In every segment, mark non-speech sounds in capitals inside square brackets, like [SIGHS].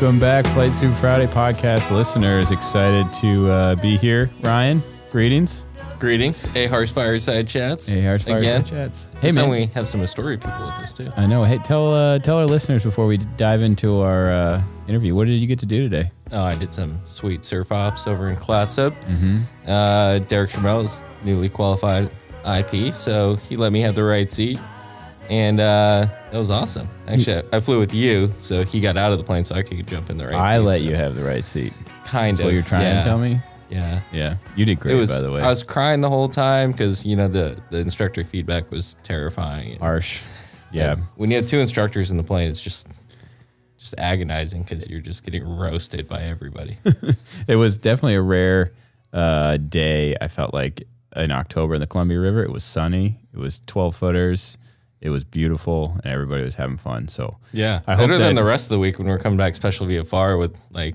Welcome back, Flight Suit Friday podcast listeners. Excited to uh, be here. Ryan, greetings. Greetings, A Harsh Fireside Chats. Hey, Harsh Again. Fireside Chats. Hey, man. we have some Astoria people with us too. I know. Hey, tell uh, tell our listeners before we dive into our uh, interview. What did you get to do today? Oh, I did some sweet surf ops over in Clatsop. Mm-hmm. Uh, Derek Schrammel is newly qualified IP, so he let me have the right seat. And uh, that was awesome. Actually, I, I flew with you, so he got out of the plane so I could jump in the right seat. I let so you have the right seat. Kind That's of. what you're trying yeah, to tell me. Yeah. Yeah, you did great. Was. by the way, I was crying the whole time because you know the the instructor feedback was terrifying. harsh. Yeah. When you have two instructors in the plane, it's just just agonizing because you're just getting roasted by everybody. [LAUGHS] It was definitely a rare uh, day. I felt like in October in the Columbia River. It was sunny. It was 12 footers. It was beautiful, and everybody was having fun. So Yeah, I hope better than the rest of the week when we're coming back special VFR with like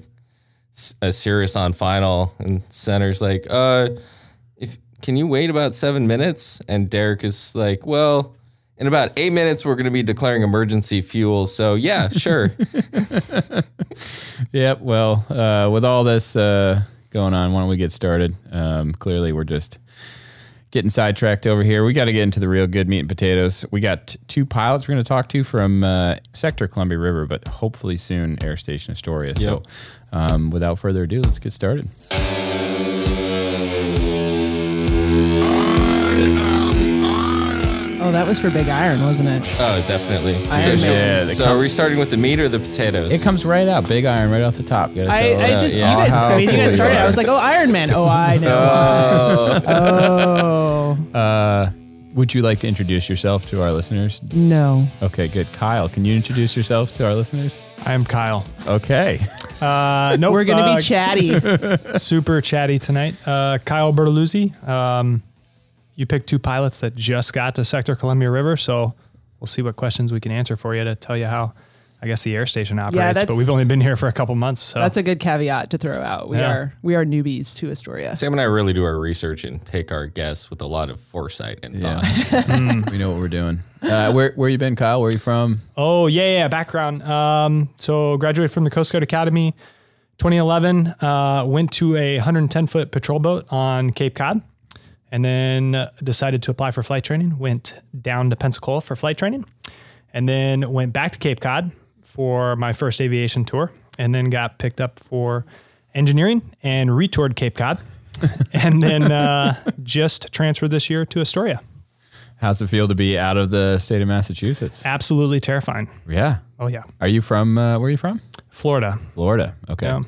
a serious on final and center's like, uh, if can you wait about seven minutes? And Derek is like, well. In about eight minutes, we're going to be declaring emergency fuel. So yeah, [LAUGHS] sure. [LAUGHS] Yep. Well, uh, with all this uh, going on, why don't we get started? Um, clearly, we're just getting sidetracked over here. We got to get into the real good meat and potatoes. We got two pilots we're going to talk to from uh, Sector Columbia River, but hopefully soon Air Station Astoria. So, um, without further ado, let's get started. Oh, that was for Big Iron, wasn't it? oh, definitely. Iron so, Man. Yeah, so are we starting with the meat or the potatoes? It comes right out, big iron, right off the top. Gotta I, tell I us just, yeah. you guys, how I mean, you cool guys you started. are. I was like, oh, Iron Man. Oh, I know. [LAUGHS] oh, Uh, would you like to introduce yourself to our listeners? no. Okay, good. Kyle, can you introduce yourselves to our listeners? I'm Kyle. Okay. Uh, nope, We're going to uh, be chatty. [LAUGHS] super chatty tonight. Uh, Kyle Bertoluzzi. Um, you picked two pilots that just got to Sector Columbia River, so we'll see what questions we can answer for you to tell you how, I guess, the air station operates. but we've only been here for a couple months, so That's a good caveat to throw out. We Yeah. are we are newbies to Astoria. Sam and I really do our research and pick our guests with a lot of foresight and Yeah. thought. [LAUGHS] we know what we're doing. Uh, where where you been, Kyle? Where are you from? Oh yeah, yeah. Background. Um, so graduated from the Coast Guard Academy, 2011. Uh, went to a 110 foot patrol boat on Cape Cod, and then decided to apply for flight training. Went down to Pensacola for flight training, and then went back to Cape Cod for my first aviation tour, and then got picked up for engineering and retoured Cape Cod, [LAUGHS] and then uh, just transferred this year to Astoria. How's it feel to be out of the state of Massachusetts? Absolutely terrifying. Yeah. Oh yeah, Are you from? Uh, where are you from? Florida. Florida. Okay. Yeah.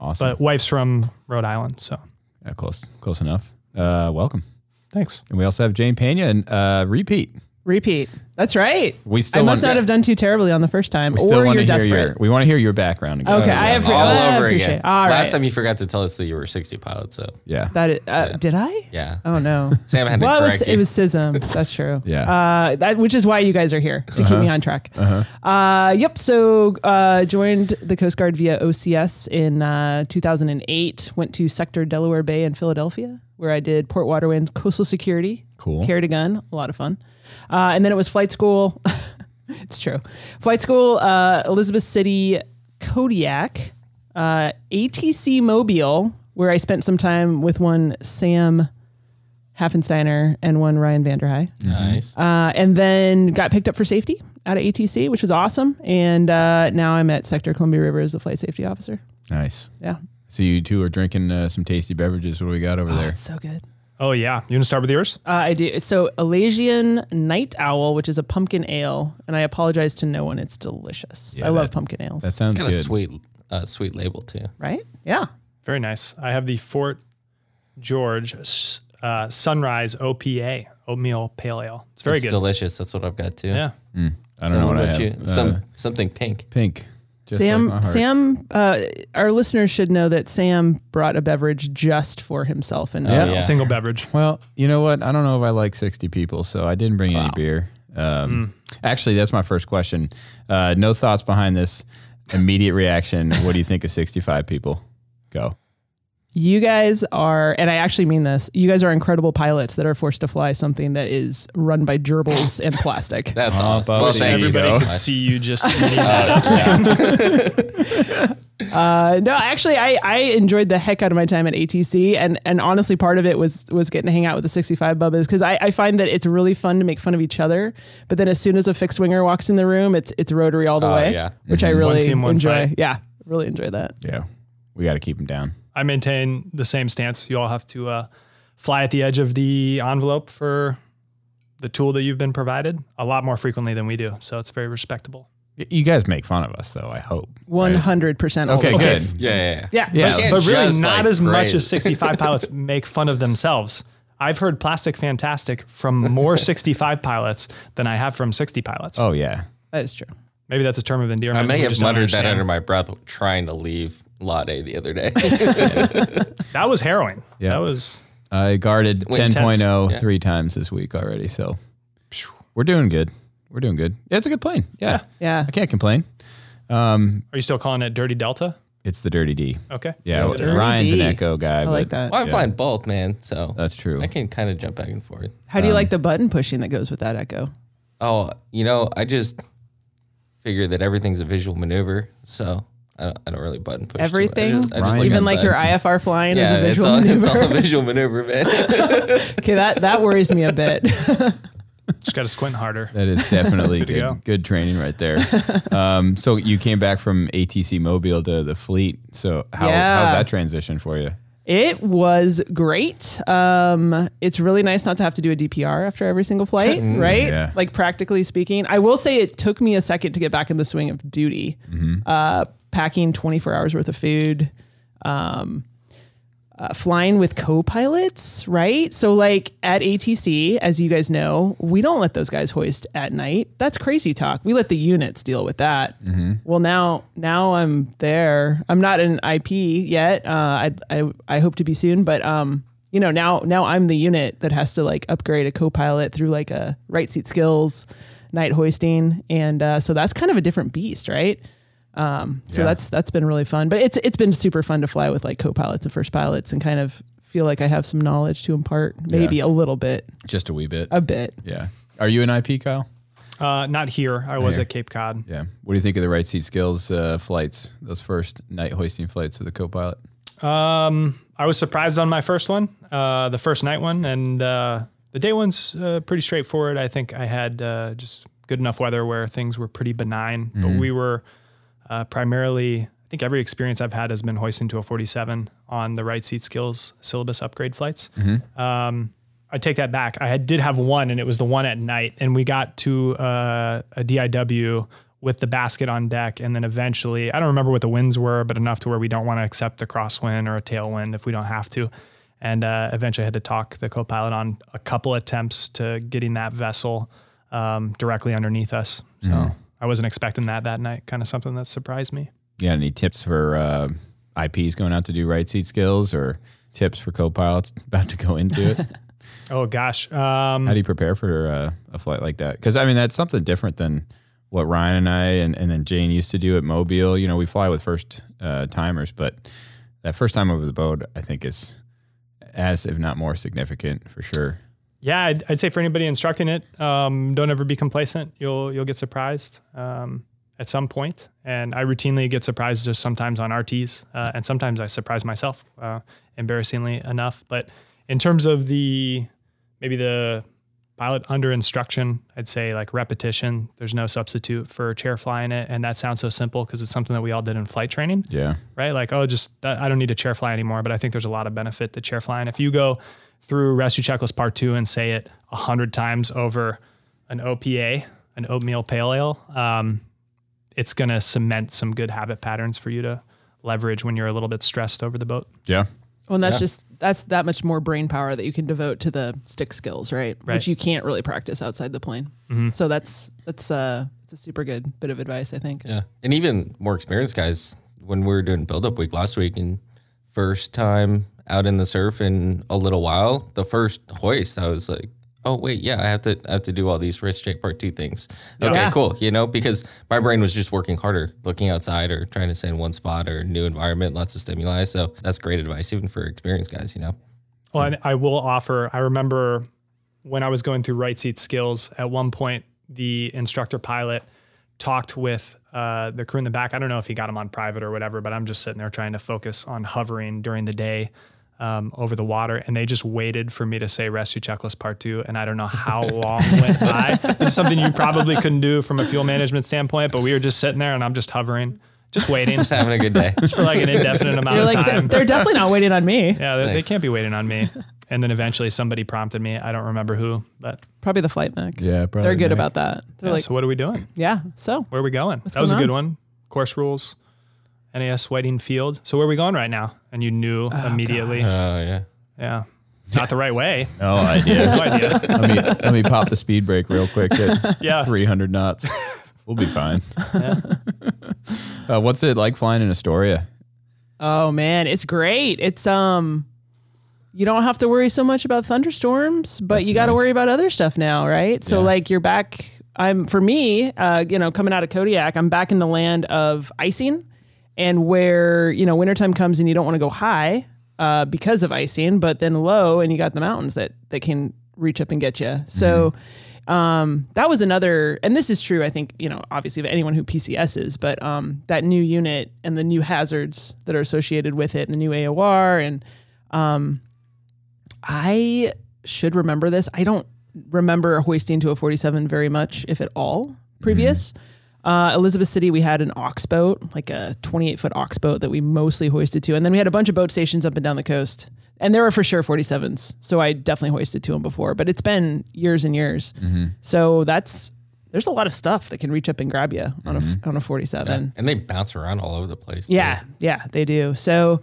Awesome. but wife's from Rhode Island, so Yeah, close, close enough. Uh, welcome. thanks. And we also have Jane Pena and uh, repeat. Repeat. That's right. We still I must want- not have done too terribly on the first time, We still or want you're to hear desperate. your. We want to hear your background again. Okay, I have- all I over appreciate again. All Last right. time you forgot to tell us that you were 60 pilot, so Yeah. That is, uh, did I? yeah. Oh no. [LAUGHS] Sam had to well, it was, correct it was SISM. That's true. [LAUGHS] Yeah. Uh, that which is why you guys are here to keep me on track. Uh-huh. yep. So uh, joined the Coast Guard via OCS in uh, 2008. Went to Sector Delaware Bay in Philadelphia, where I did port waterway and coastal security. Cool. Carried a gun. A lot of fun. Uh, and then it was flight school. [LAUGHS] it's true. Flight school, uh, Elizabeth City, Kodiak, uh, ATC Mobile, where I spent some time with one Sam Haffensteiner and one Ryan Vanderhei. Nice. Uh, and then got picked up for safety out of ATC, which was awesome. And uh, now I'm at Sector Columbia River as the flight safety officer. Nice. Yeah. So you two are drinking uh, some tasty beverages. What do we got over Oh, there? it's so good. Oh yeah, you want to start with yours? Uh, I do. So Elysian Night Owl, which is a pumpkin ale, and I apologize to no one. It's delicious. Yeah, I love that- pumpkin ales. That sounds Got good. a sweet, uh, sweet label too. right. Yeah. Very nice. I have the Fort George uh, Sunrise OPA oatmeal pale ale. It's very it's good. delicious. That's what I've got too. yeah. I don't So know what what I have. you? Uh, Some something pink. pink. Just Sam, heart. Sam, uh, our listeners should know that Sam brought a beverage just for himself and Yeah. no Yeah. Single beverage. Well, you know what? I don't know if I like 60 people, so I didn't bring any beer. Um, Actually, that's my first question. Uh, no thoughts behind this immediate reaction. What do you think of 65 people? Go. You guys are, and I actually mean this. You guys are incredible pilots that are forced to fly something that is run by gerbils and plastic. [LAUGHS] That's awesome. buddy. Well, thank you Everybody could see you just eating that up. Uh, no, actually, I, I enjoyed the heck out of my time at ATC, and and honestly, part of it was was getting to hang out with the 65 bubbas because I, I find that it's really fun to make fun of each other, but then as soon as a fixed winger walks in the room, it's it's rotary all the Oh, way, yeah. which I really team, one enjoy. fight. Yeah, really enjoy that. Yeah, we got to keep them down. I maintain the same stance. You all have to uh, fly at the edge of the envelope for the tool that you've been provided a lot more frequently than we do. So it's very respectable. You guys make fun of us, though. I hope. Hundred percent. Okay, Okay. good. Yeah, yeah, yeah. Yeah, Yeah. But really, not like, as much as [LAUGHS] 65 pilots make fun of themselves. I've heard plastic fantastic from more [LAUGHS] 65 pilots than I have from 60 pilots. Oh yeah, that is true. Maybe that's a term of endearment. I may have just don't muttered that under my breath trying to leave Lade the other day. [LAUGHS] That was harrowing. Yeah. That was I guarded Intense. 10.0 Yeah. three times this week already, so we're doing good. We're doing good. Yeah, it's a good plane. Yeah, Yeah. I can't complain. Um, Are you still calling it Dirty Delta? It's the Dirty D. Okay. Yeah, the Dirty Ryan's an Echo guy. I but like that. well, I'm Yeah. flying both, man. So That's true. I can kind of jump back and forth. How do you like the button pushing that goes with that echo? Oh, you know, I just figure that everything's a visual maneuver, so I don't, I don't really button push. too much. I Everything, just- I just Ryan- look even like your. IFR flying yeah, is a it's visual all, maneuver. it's all a [LAUGHS] visual maneuver, man. [LAUGHS] okay, that that worries me a bit. Just got to squint harder. That is definitely [LAUGHS] to good, go. good training right there. Um, so you came back from ATC Mobile to the fleet. So how, Yeah. how's that transition for you? It was great. Um, it's really nice not to have to do a DPR after every single flight, right? Yeah. Like practically speaking, I will say it took me a second to get back in the swing of duty. Uh, packing 24 hours worth of food, um, uh, flying with co-pilots, right? So like at ATC, as you guys know, we don't let those guys hoist at night. That's crazy talk. We let the units deal with that. Well, now now I'm there. I'm not an IP yet. Uh, I, I I hope to be soon, but um, you know now now I'm the unit that has to like upgrade a co-pilot through like a right seat skills, night hoisting, and uh, so that's kind of a different beast, right? Um, so Yeah. that's that's been really fun. But it's it's been super fun to fly with like co-pilots and first pilots and kind of feel like I have some knowledge to impart, maybe Yeah. a little bit, Just a wee bit. a bit. yeah. Are you an IP, Kyle? Uh, not here. I was Here. at Cape Cod. Yeah. What do you think of the right seat skills uh, flights? Those first night hoisting flights with the co-pilot. Um, I was surprised on my first one, uh, the first night one, and uh, the day one's uh, pretty straightforward. I think I had uh, just good enough weather where things were pretty benign, but we were uh, primarily. I think every experience I've had has been hoisting to a 47 on the right seat skills syllabus upgrade flights. Um, I take that back. I had, did have one, and it was the one at night, and we got to uh, a DIW with the basket on deck, and then eventually, I don't remember what the winds were, but enough to where we don't want to accept a crosswind or a tailwind if we don't have to. And uh, eventually, I had to talk the co-pilot on a couple attempts to getting that vessel um, directly underneath us. So I wasn't expecting that that night. Kind of something that surprised me. Yeah. any tips for uh, IPs going out to do right seat skills or tips for co-pilots [LAUGHS] about to go into it? [LAUGHS] Oh gosh, um, How do you prepare for uh, a flight like that? Because I mean, that's something different than what Ryan and I and, and then Jane used to do at Mobile. You know, we fly with first uh, timers, but that first time over the boat, I think is as if not more significant for sure. Yeah, I'd, I'd say for anybody instructing it, um, don't ever be complacent. You'll you'll get surprised um, at some point, and I routinely get surprised just sometimes on RTs, uh, and sometimes I surprise myself, uh, embarrassingly enough. But in terms of the maybe the pilot under instruction, I'd say like repetition. There's no substitute for chair flying it, and that sounds so simple because it's something that we all did in flight training Yeah, right? Like, oh, just I don't need to chair fly anymore. But I think there's a lot of benefit to chair flying. If you go through rescue checklist part two and say it a hundred times over an OPA, an oatmeal pale ale, um, it's going to cement some good habit patterns for you to leverage when you're a little bit stressed over the boat. yeah, Well, and that's Yeah. just that's that much more brain power that you can devote to the stick skills, right? Right. Which you can't really practice outside the plane. So that's that's uh it's a super good bit of advice, I think. Yeah. And even more experienced guys, when we were doing build up week last week and first time out in the surf in a little while, the first hoist, I was like, oh wait, yeah, I have to I have to do all these risk check part two things. Okay, Yeah. cool. You know, because my brain was just working harder, looking outside or trying to stay in one spot or new environment, lots of stimuli. So that's great advice, even for experienced guys. You know. Well, and I will offer, I remember when I was going through right seat skills, at one point, the instructor pilot talked with uh, the crew in the back. I don't know if he got him on private or whatever, but I'm just sitting there trying to focus on hovering during the day um, over the water. And they just waited for me to say rescue checklist part two. And I don't know how [LAUGHS] long went by. This is something you probably couldn't do from a fuel management standpoint, but we were just sitting there and I'm just hovering, just waiting Just having a good day. Just for like an indefinite amount You're of like, they're, time. they're definitely not waiting on me. Yeah, they, they can't be waiting on me. And then eventually somebody prompted me. I don't remember who, but Probably the flight mech. Yeah, probably. They're good Nick. about that. They're yeah, like, so what are we doing? yeah. So Where are we going? that was a going good one. Course rules, NAS Whiting Field. So where are we going right now? And you knew immediately. Oh yeah. Yeah, not the right way. [LAUGHS] No idea. [LAUGHS] No idea. let me let me pop the speed brake real quick at [LAUGHS] Yeah. 300 knots. We'll be fine. Uh, what's it like flying in Astoria? Oh man, it's great. It's um you don't have to worry so much about thunderstorms, but That's you got to nice. worry about other stuff now, right? So Yeah. like you're back I'm for me, uh, you know, coming out of Kodiak, I'm back in the land of icing and where, you know, wintertime comes and you don't want to go high uh, because of icing, but then low and you got the mountains that that can reach up and get you. So um, that was another, and this is true, I think, you know, obviously of anyone who PCS is, but um, that new unit and the new hazards that are associated with it and the new AOR. And um, I should remember this. I don't remember hoisting to a 47 very much, if at all, previous. Uh, Elizabeth City, we had an ox boat, like a 28 foot ox boat that we mostly hoisted to. And then we had a bunch of boat stations up and down the coast. And there were for sure 47s. So I definitely hoisted to them before, but it's been years and years. So that's, there's a lot of stuff that can reach up and grab you on a, on a 47. And they bounce around all over the place. too. Yeah, yeah, they do. So,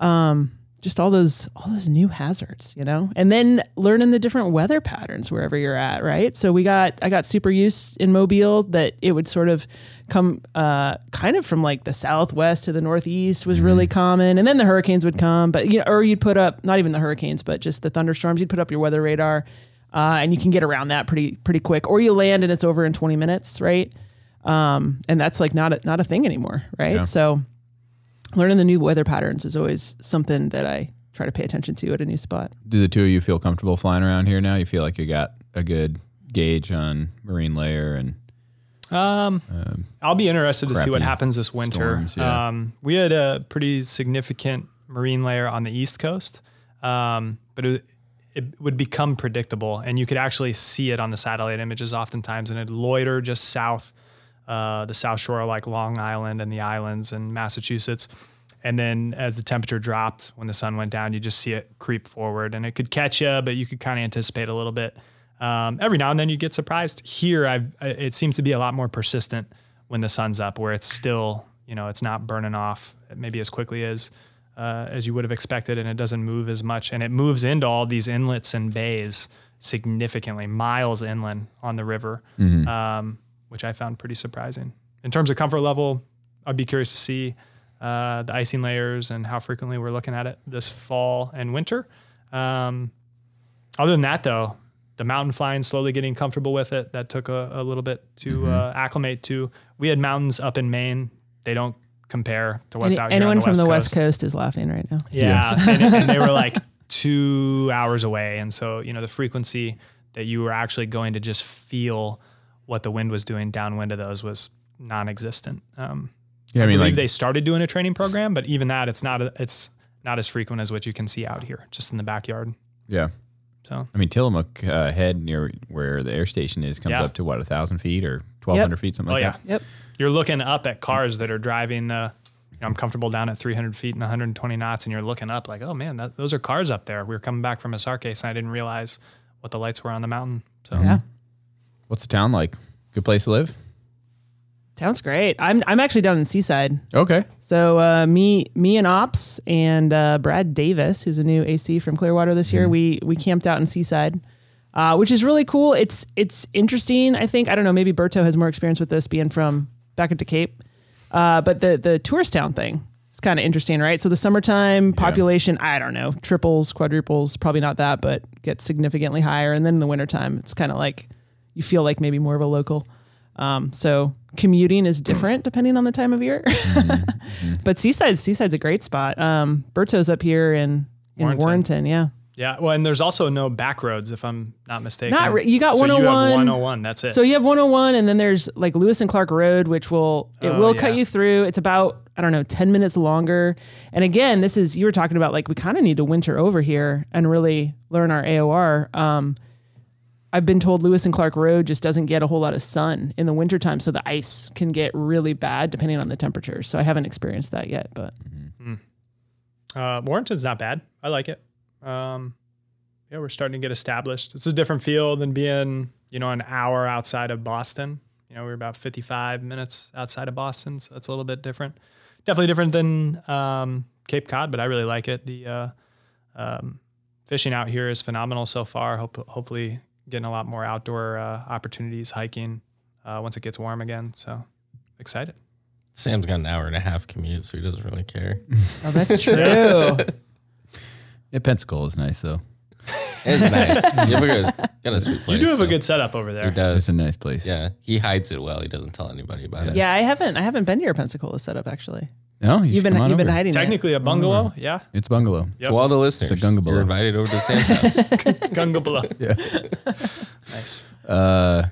um, just all those all those new hazards, you know, and then learning the different weather patterns wherever you're at, right? So we got I got super used in Mobile that it would sort of come uh, kind of from like the southwest to the northeast was really common, and then the hurricanes would come, but you know, or you'd put up not even the hurricanes, but just the thunderstorms. You'd put up your weather radar, uh, and you can get around that pretty pretty quick, or you land and it's over in 20 minutes, right? Um, and that's like not a, not a thing anymore, right? Yeah. So learning the new weather patterns is always something that I try to pay attention to at a new spot. Do the two of you feel comfortable flying around here now? You feel like you got a good gauge on marine layer and Um, I'll be interested to see what happens this winter. storms, yeah. Um, we had a pretty significant marine layer on the east coast, um, but it, it would become predictable, and you could actually see it on the satellite images oftentimes, and it'd loiter just south, uh, the south shore, like Long Island and the islands and Massachusetts. And then as the temperature dropped, when the sun went down, you just see it creep forward, and it could catch you, but you could kind of anticipate a little bit. Um, every now and then you get surprised. Here, I've, it seems to be a lot more persistent when the sun's up, where it's still, you know, it's not burning off maybe as quickly as uh, as you would have expected, and it doesn't move as much, and it moves into all these inlets and bays significantly, miles inland on the river, um, which I found pretty surprising. In terms of comfort level, I'd be curious to see uh, the icing layers and how frequently we're looking at it this fall and winter. Um, other than that, though, the mountain flying, slowly getting comfortable with it. That took a, a little bit to uh, acclimate to. We had mountains up in Maine. They don't compare to what's Any- out here on anyone the from West the West Coast is laughing right now. Yeah, and, and they were [LAUGHS] like two hours away, and so you know the frequency that you were actually going to just feel what the wind was doing downwind of those was non-existent. Um, yeah, I I mean believe like they started doing a training program, but even that, it's not it's not as frequent as what you can see out here, just in the backyard. yeah. So I mean Tillamook uh, head near where the air station is comes Yeah. up to what a thousand feet or twelve hundred feet something Oh like yeah. that. Yep. You're looking up at cars that are driving the. You know, I'm comfortable down at 300 feet and 120 knots, and you're looking up like, oh man, that, those are cars up there. We were coming back from a SAR case, and I didn't realize what the lights were on the mountain. So Yeah. What's the town like? Good place to live? Sounds great. I'm I'm actually down in Seaside. Okay. So uh, me me and Ops and uh, Brad Davis, who's a new AC from Clearwater this year, we we camped out in Seaside, uh, which is really cool. It's it's interesting. I think I don't know. Maybe Berto has more experience with this, being from back into Cape. Uh, but the the tourist town thing is kind of interesting, right? So the summertime population, I don't know, triples, quadruples, probably not that, but gets significantly higher. And then in the wintertime, it's kind of like you feel like maybe more of a local. Um, so commuting is different depending on the time of year. [LAUGHS] but Seaside, Seaside's a great spot. Um, Berto's up here in, in Warrenton. Warrenton. Yeah. Yeah. Well, and there's also no back roads, if I'm not mistaken. Not re- you got So you have 101. 101. That's it. So you have 101 and then there's like Lewis and Clark Road, which will, it Oh, will cut you through. It's about, I don't know, 10 minutes longer. And again, this is, you were talking about like, we kind of need to winter over here and really learn our AOR. Um, I've been told Lewis and Clark Road just doesn't get a whole lot of sun in the wintertime. So the ice can get really bad depending on the temperatures. So I haven't experienced that yet, but Uh, Warrenton's not bad. I like it. Um, yeah, we're starting to get established. It's a different feel than being, you know, an hour outside of Boston. You know, we're about 55 minutes outside of Boston, so it's a little bit different. Definitely different than um, Cape Cod, but I really like it. The uh, um, fishing out here is phenomenal so far. Hope, hopefully, getting a lot more outdoor uh, opportunities hiking uh, once it gets warm again. So excited. Sam's got an hour and a half commute, so he doesn't really care. oh, that's [LAUGHS] true. Yeah, Pensacola is nice though. [LAUGHS] It's nice. You have a good, got a sweet place. You do have a good setup over He there. It's does. a nice place. Yeah, he hides it well. He doesn't tell anybody about it. yeah, I haven't, I haven't been to your Pensacola setup actually. No, you You've been, come on you've been over. hiding it. Technically a bungalow, yeah. It's bungalow. Yep. To all the listeners, It's a gunga you're invited over to Sam's house. [LAUGHS] Gungabala. Yeah. [LAUGHS] nice. Uh,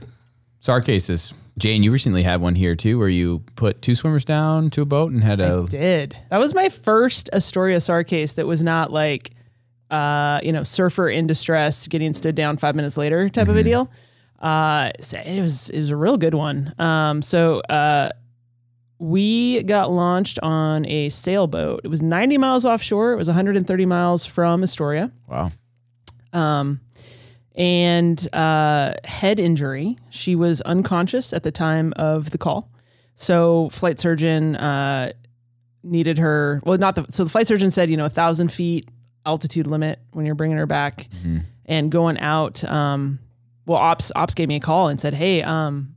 SAR cases. Jane, you recently had one here too, where you put two swimmers down to a boat and had a. did. That was my first Astoria SAR case that was not like, uh, you know, surfer in distress getting stood down five minutes later type of a deal. Uh, so it was it was a real good one. Um, so uh, we got launched on a sailboat. It was 90 miles offshore. It was 130 miles from Astoria. Wow. Um, and uh, head injury. She was unconscious at the time of the call. So flight surgeon uh, needed her. Well, not the. So the flight surgeon said, you know, a thousand feet altitude limit when you're bringing her back and going out. Um, well, ops ops gave me a call and said, hey, um,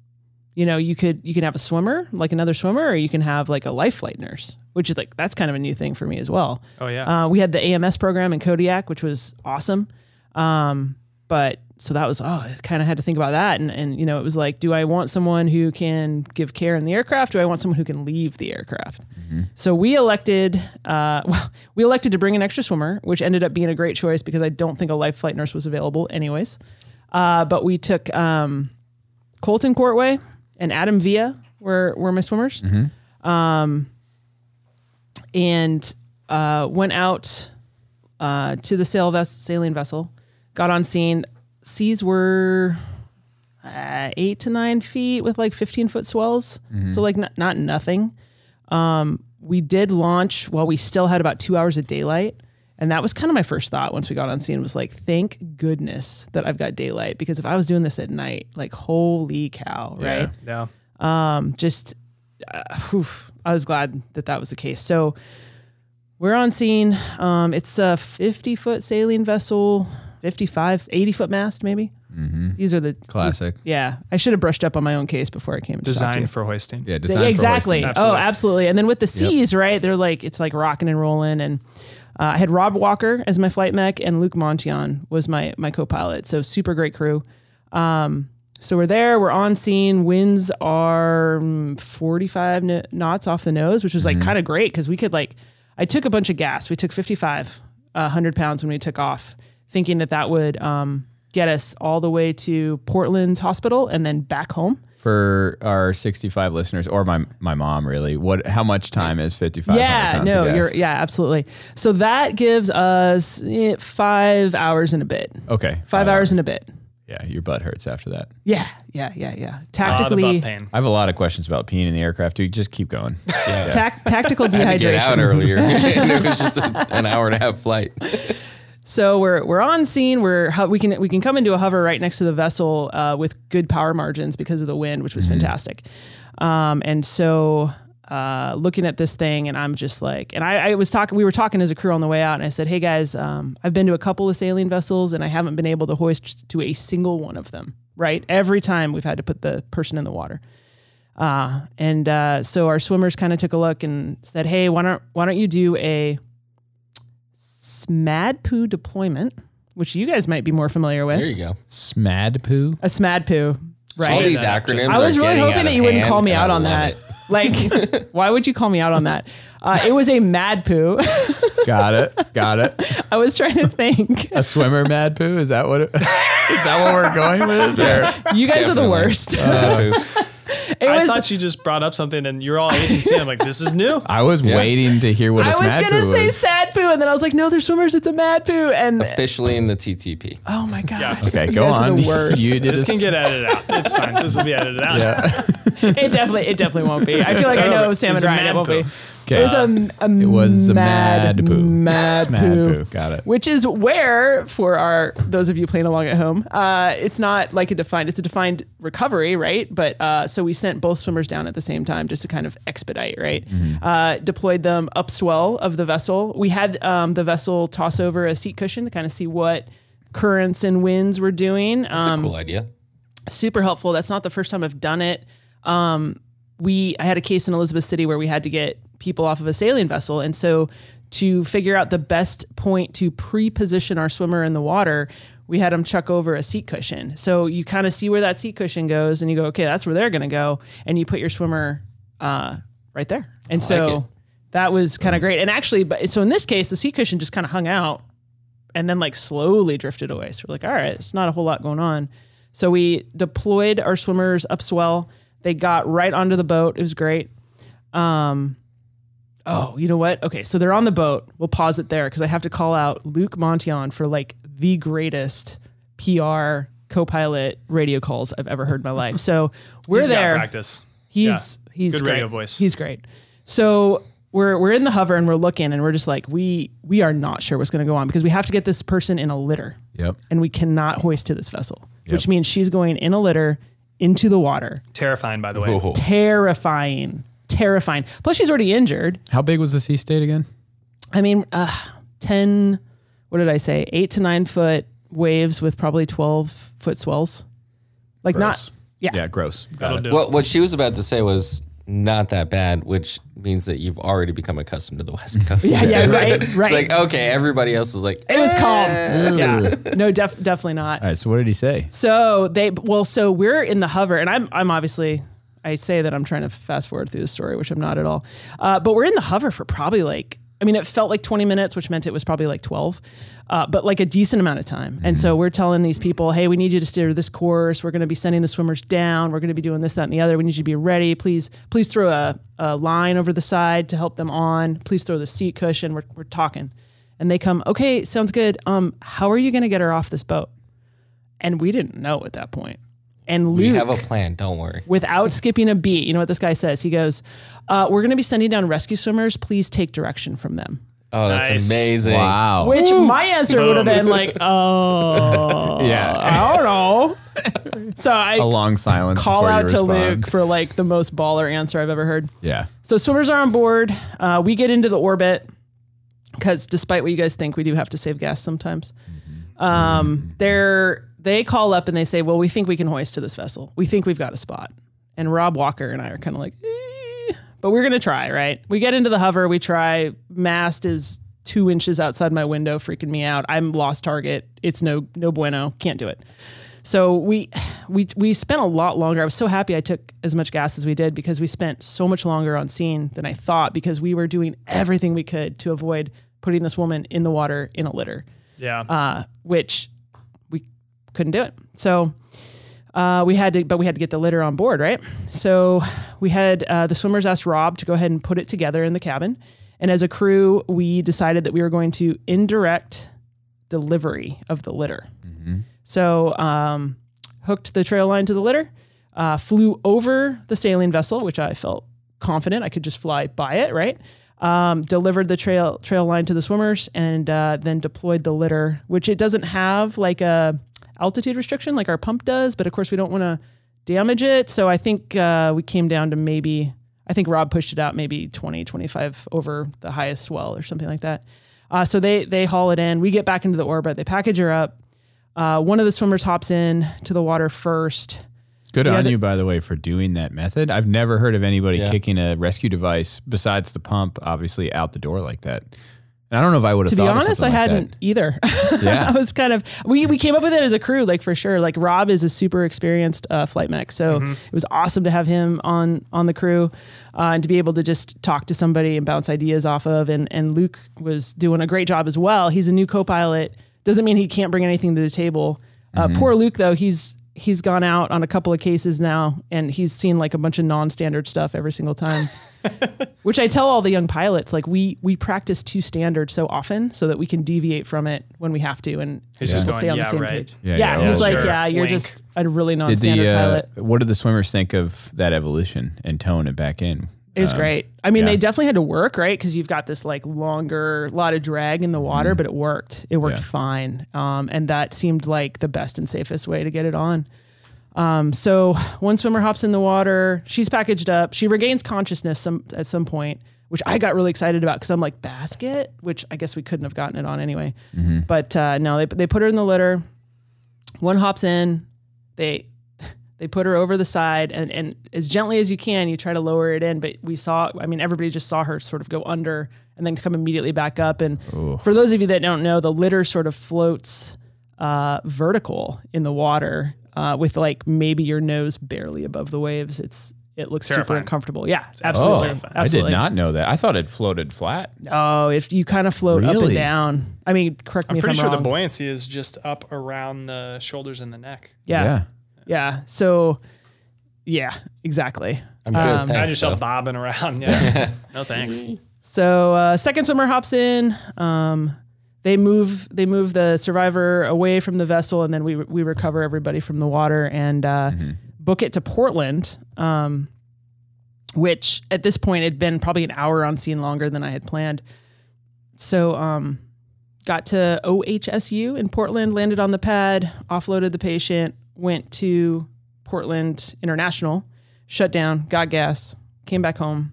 you know, you could you can have a swimmer like another swimmer, or you can have like a life flight nurse, which is like that's kind of a new thing for me as well. Oh yeah. Uh, we had the AMS program in Kodiak, which was awesome. Um, but so that was, oh, I kind of had to think about that. And, and, you know, it was like, do I want someone who can give care in the aircraft? Do I want someone who can leave the aircraft? So we elected, uh, [LAUGHS] well, we elected to bring an extra swimmer, which ended up being a great choice because I don't think a life flight nurse was available anyways. Uh, but we took, um, Colton Courtway and Adam Villa were, were my swimmers. Um, and, uh, went out, uh, to the sail ves- sailing vessel, got on scene. Seas were uh, eight to nine feet with like 15 foot swells. So, like, not, not nothing. Um, we did launch while we still had about two hours of daylight. And that was kind of my first thought once we got on scene was like, thank goodness that I've got daylight because if I was doing this at night, like, holy cow, right? Yeah. um, just uh, [SIGHS] whew, I was glad that that was the case. So we're on scene. Um, it's a 50 foot sailing vessel, 55, 80 foot mast, maybe. These are the Classic. yeah, I should have brushed up on my own case before I came. to talk. Designed for hoisting. Yeah, Yeah, design for exactly. hoisting. Oh, Absolutely. absolutely. And then with the seas, right? They're like it's like rocking and rolling. And uh, I had Rob Walker as my flight mech, and Luke Montion was my my co-pilot. So super great crew. Um, so we're there. We're on scene. Winds are mm, 45 kn- knots off the nose, which was like kind of great because we could like. I took a bunch of gas. We took 55, uh, 100 pounds when we took off, thinking that that would um, get us all the way to Portland's hospital and then back home. For our 65 listeners, or my my mom, really, what? How much time is 55? Yeah, no, you're yeah, absolutely. So that gives us eh, five hours and a bit. okay. Five hours and a bit. Yeah, your butt hurts after that. Yeah, yeah, yeah, yeah. Ah, Tactically, butt pain. I have a lot of questions about peeing in the aircraft. Dude, just keep going. [LAUGHS] tac- tactical I had to get out dehydration. earlier, [LAUGHS] [LAUGHS] it was just a, an hour and a half flight. So we're we're on scene. We're we can we can come into a hover right next to the vessel uh, with good power margins because of the wind, which was fantastic. Um, and so uh, looking at this thing, and I'm just like, and I, I was talking. We were talking as a crew on the way out, and I said, "Hey guys, um, I've been to a couple of sailing vessels, and I haven't been able to hoist to a single one of them. Right, every time we've had to put the person in the water." Uh, and uh, so our swimmers kind of took a look and said, "Hey, why don't why don't you do a SMAD poo deployment, which you guys might be more familiar with? There you go. Smad poo. A SMAD poo, right? All these acronyms. I was really hoping that you wouldn't call me out on that. it. [LAUGHS] Like, [LAUGHS] why would you call me out on that? Uh, it was a mad poo. [LAUGHS] Got it. Got it. I was trying to think. A swimmer mad poo. Is that what? It, is that what we're going with? Or- You guys are the Definitely. worst. It I was. thought you just brought up something and you're all ATC. I'm like, this is new. [LAUGHS] I was waiting to hear what a I was gonna poo say was. sad poo, and then I was like, no, they're swimmers. It's a mad poo, and Officially in the TTP. oh my god. Okay, You go on. the [LAUGHS] worst. You did This a can get edited out. It's fine. This will be edited out. Yeah. [LAUGHS] It definitely, it definitely won't be. I feel like I Start know over. Sam and a Ryan. It won't poo. be. Okay. It was a, a It was a mad, mad poo. Mad [LAUGHS] Smad poo. poo. Got it. Which is where, for our those of you playing along at home, uh, it's not like a defined. It's a defined recovery, right? But uh, so we sent both swimmers down at the same time just to kind of expedite, right? Mm-hmm. Uh, deployed them upswell of the vessel. We had um, the vessel toss over a seat cushion to kind of see what currents and winds were doing. That's Um, a cool idea. super helpful. That's not the first time I've done it. Um, we I had a case in Elizabeth City where we had to get people off of a sailing vessel, and so to figure out the best point to pre-position our swimmer in the water, we had them chuck over a seat cushion. So you kind of see where that seat cushion goes, and you go, okay, that's where they're going to go, and you put your swimmer uh, right there. And like so it. that was kind of great. And actually, but so in this case, the seat cushion just kind of hung out and then like slowly drifted away. So we're like, all right, it's not a whole lot going on. So we deployed our swimmers upswell. They got right onto the boat. It was great. Um, oh, you know what? Okay, so they're on the boat. We'll pause it there because I have to call out Luke Montion for like the greatest PR co-pilot radio calls I've ever heard in my [LAUGHS] life. So we're He's got there. practice. He's he's Good great. radio voice. He's great. So we're we're in the hover and we're looking and we're just like we we are not sure what's going to go on because we have to get this person in a litter Yep. and we cannot hoist to this vessel, which means she's going in a litter into the water. Terrifying, by the way. Oh, Terrifying, terrifying. Plus she's already injured. How big was the sea state again? I mean, uh, ten. What did I say? Eight to nine foot waves with probably twelve foot swells. Like Gross. not. Yeah. Yeah, gross. Got That'll it. do. What what she was about to say was not that bad, which means that you've already become accustomed to the West Coast. [LAUGHS] Yeah, yeah, right, It's right. like okay, everybody else is like, It was calm. "Eh." Yeah. No, def- definitely not. All right. So what did he say? So they well, so we're in the hover, and I'm I'm obviously I say that I'm trying to fast forward through the story, which I'm not at all. Uh, but we're in the hover for probably like I mean, it felt like 20 minutes, which meant it was probably like 12, uh, but like a decent amount of time. And so we're telling these people, hey, we need you to steer this course. We're going to be sending the swimmers down. We're going to be doing this, that, and the other. We need you to be ready. Please, please throw a, a line over the side to help them on. Please throw the seat cushion. We're, we're talking. And they come, okay, sounds good. Um, how are you going to get her off this boat? And we didn't know at that point. And Luke, We have a plan. Don't worry. without [LAUGHS] skipping a beat, you know what this guy says? He goes, uh, "We're going to be sending down rescue swimmers. Please take direction from them." Oh, that's Nice. amazing. Wow. Which my answer would have been like, [LAUGHS] "Oh, Yeah. I don't know." [LAUGHS] so I A long silence. call out to respond. Luke for like the most baller answer I've ever heard. Yeah. So swimmers are on board. Uh, we get into the orbit because, despite what you guys think, we do have to save gas sometimes. Um, they're they call up and they say, "Well, we think we can hoist to this vessel. We think we've got a spot." And Rob Walker and I are kind of like, eh, "But we're gonna try, right?" We get into the hover. We try. Mast is two inches outside my window, freaking me out. I'm lost target. It's no no bueno. Can't do it. So we we we spent a lot longer. I was so happy I took as much gas as we did because we spent so much longer on scene than I thought because we were doing everything we could to avoid putting this woman in the water in a litter, Yeah. uh, which couldn't do it. So uh, we had to, but we had to get the litter on board, right? So we had uh, the swimmers asked Rob to go ahead and put it together in the cabin, and as a crew, we decided that we were going to indirect delivery of the litter. So um, hooked the trail line to the litter, uh, flew over the sailing vessel, which I felt confident I could just fly by it, right? Um, delivered the trail trail line to the swimmers, and uh, then deployed the litter, which it doesn't have like a altitude restriction like our pump does, but of course we don't want to damage it. So I think uh, we came down to maybe I think Rob pushed it out maybe 20, 25 over the highest swell or something like that. Uh, so they they haul it in. We get back into the orbit. They package her up. Uh, one of the swimmers hops in to the water first. Good Yeah, on the- you, by the way, for doing that method. I've never heard of anybody Yeah. kicking a rescue device besides the pump, obviously, out the door like that. And I don't know if I would have thought to thought be of honest, I like hadn't either. [LAUGHS] Yeah. I was kind of we we came up with it as a crew, like for sure. Like Rob is a super experienced uh, flight mech, so Mm-hmm. it was awesome to have him on on the crew uh, and to be able to just talk to somebody and bounce ideas off of. And and Luke was doing a great job as well. He's a new co-pilot. Doesn't mean he can't bring anything to the table. Uh, Mm-hmm. Poor Luke though, he's he's gone out on a couple of cases now, and he's seen like a bunch of non-standard stuff every single time. [LAUGHS] Which I tell all the young pilots, like we we practice to standard so often so that we can deviate from it when we have to, and He's we'll just going, stay on "Yeah, the same right." page. Yeah, Yeah, yeah, he's like, sure. yeah, you're Wink. just a really Did non-standard the uh, pilot. what did the swimmers think of that evolution and tone it back in? It was Um, great. I mean, yeah. they definitely had to work, right? Because you've got this like longer, lot of drag in the water, but it worked. It worked Mm-hmm. Yeah. fine, um, and that seemed like the best and safest way to get it on. Um, so one swimmer hops in the water. She's packaged up. She regains consciousness some at some point, which I got really excited about because I'm like basket, which I guess we couldn't have gotten it on anyway. Mm-hmm. But uh, no, they they put her in the litter. One hops in. They they put her over the side and, and as gently as you can, you try to lower it in. But we saw, I mean, everybody just saw her sort of go under and then come immediately back up. And for those of you that don't know, the litter sort of floats uh, vertical in the water uh, with like maybe your nose barely above the waves. It's it looks super uncomfortable. Yeah, Oh, absolutely. I did not know that. I thought it floated flat. Oh, if you kind of float up and down. I mean, correct me I'm if pretty I'm pretty sure wrong. the buoyancy is just up around the shoulders and the neck. yeah, yeah. So, yeah, exactly. I'm good. Um, thanks, Imagine yourself though. bobbing around. [LAUGHS] Yeah. no thanks. So uh, second swimmer hops in. Um, they move they move the survivor away from the vessel, and then we we recover everybody from the water and uh, book it to Portland. Um, which at this point had been probably an hour on scene longer than I had planned. So um, got to OHSU in Portland, landed on the pad, offloaded the patient, went to Portland International, shut down, got gas, came back home.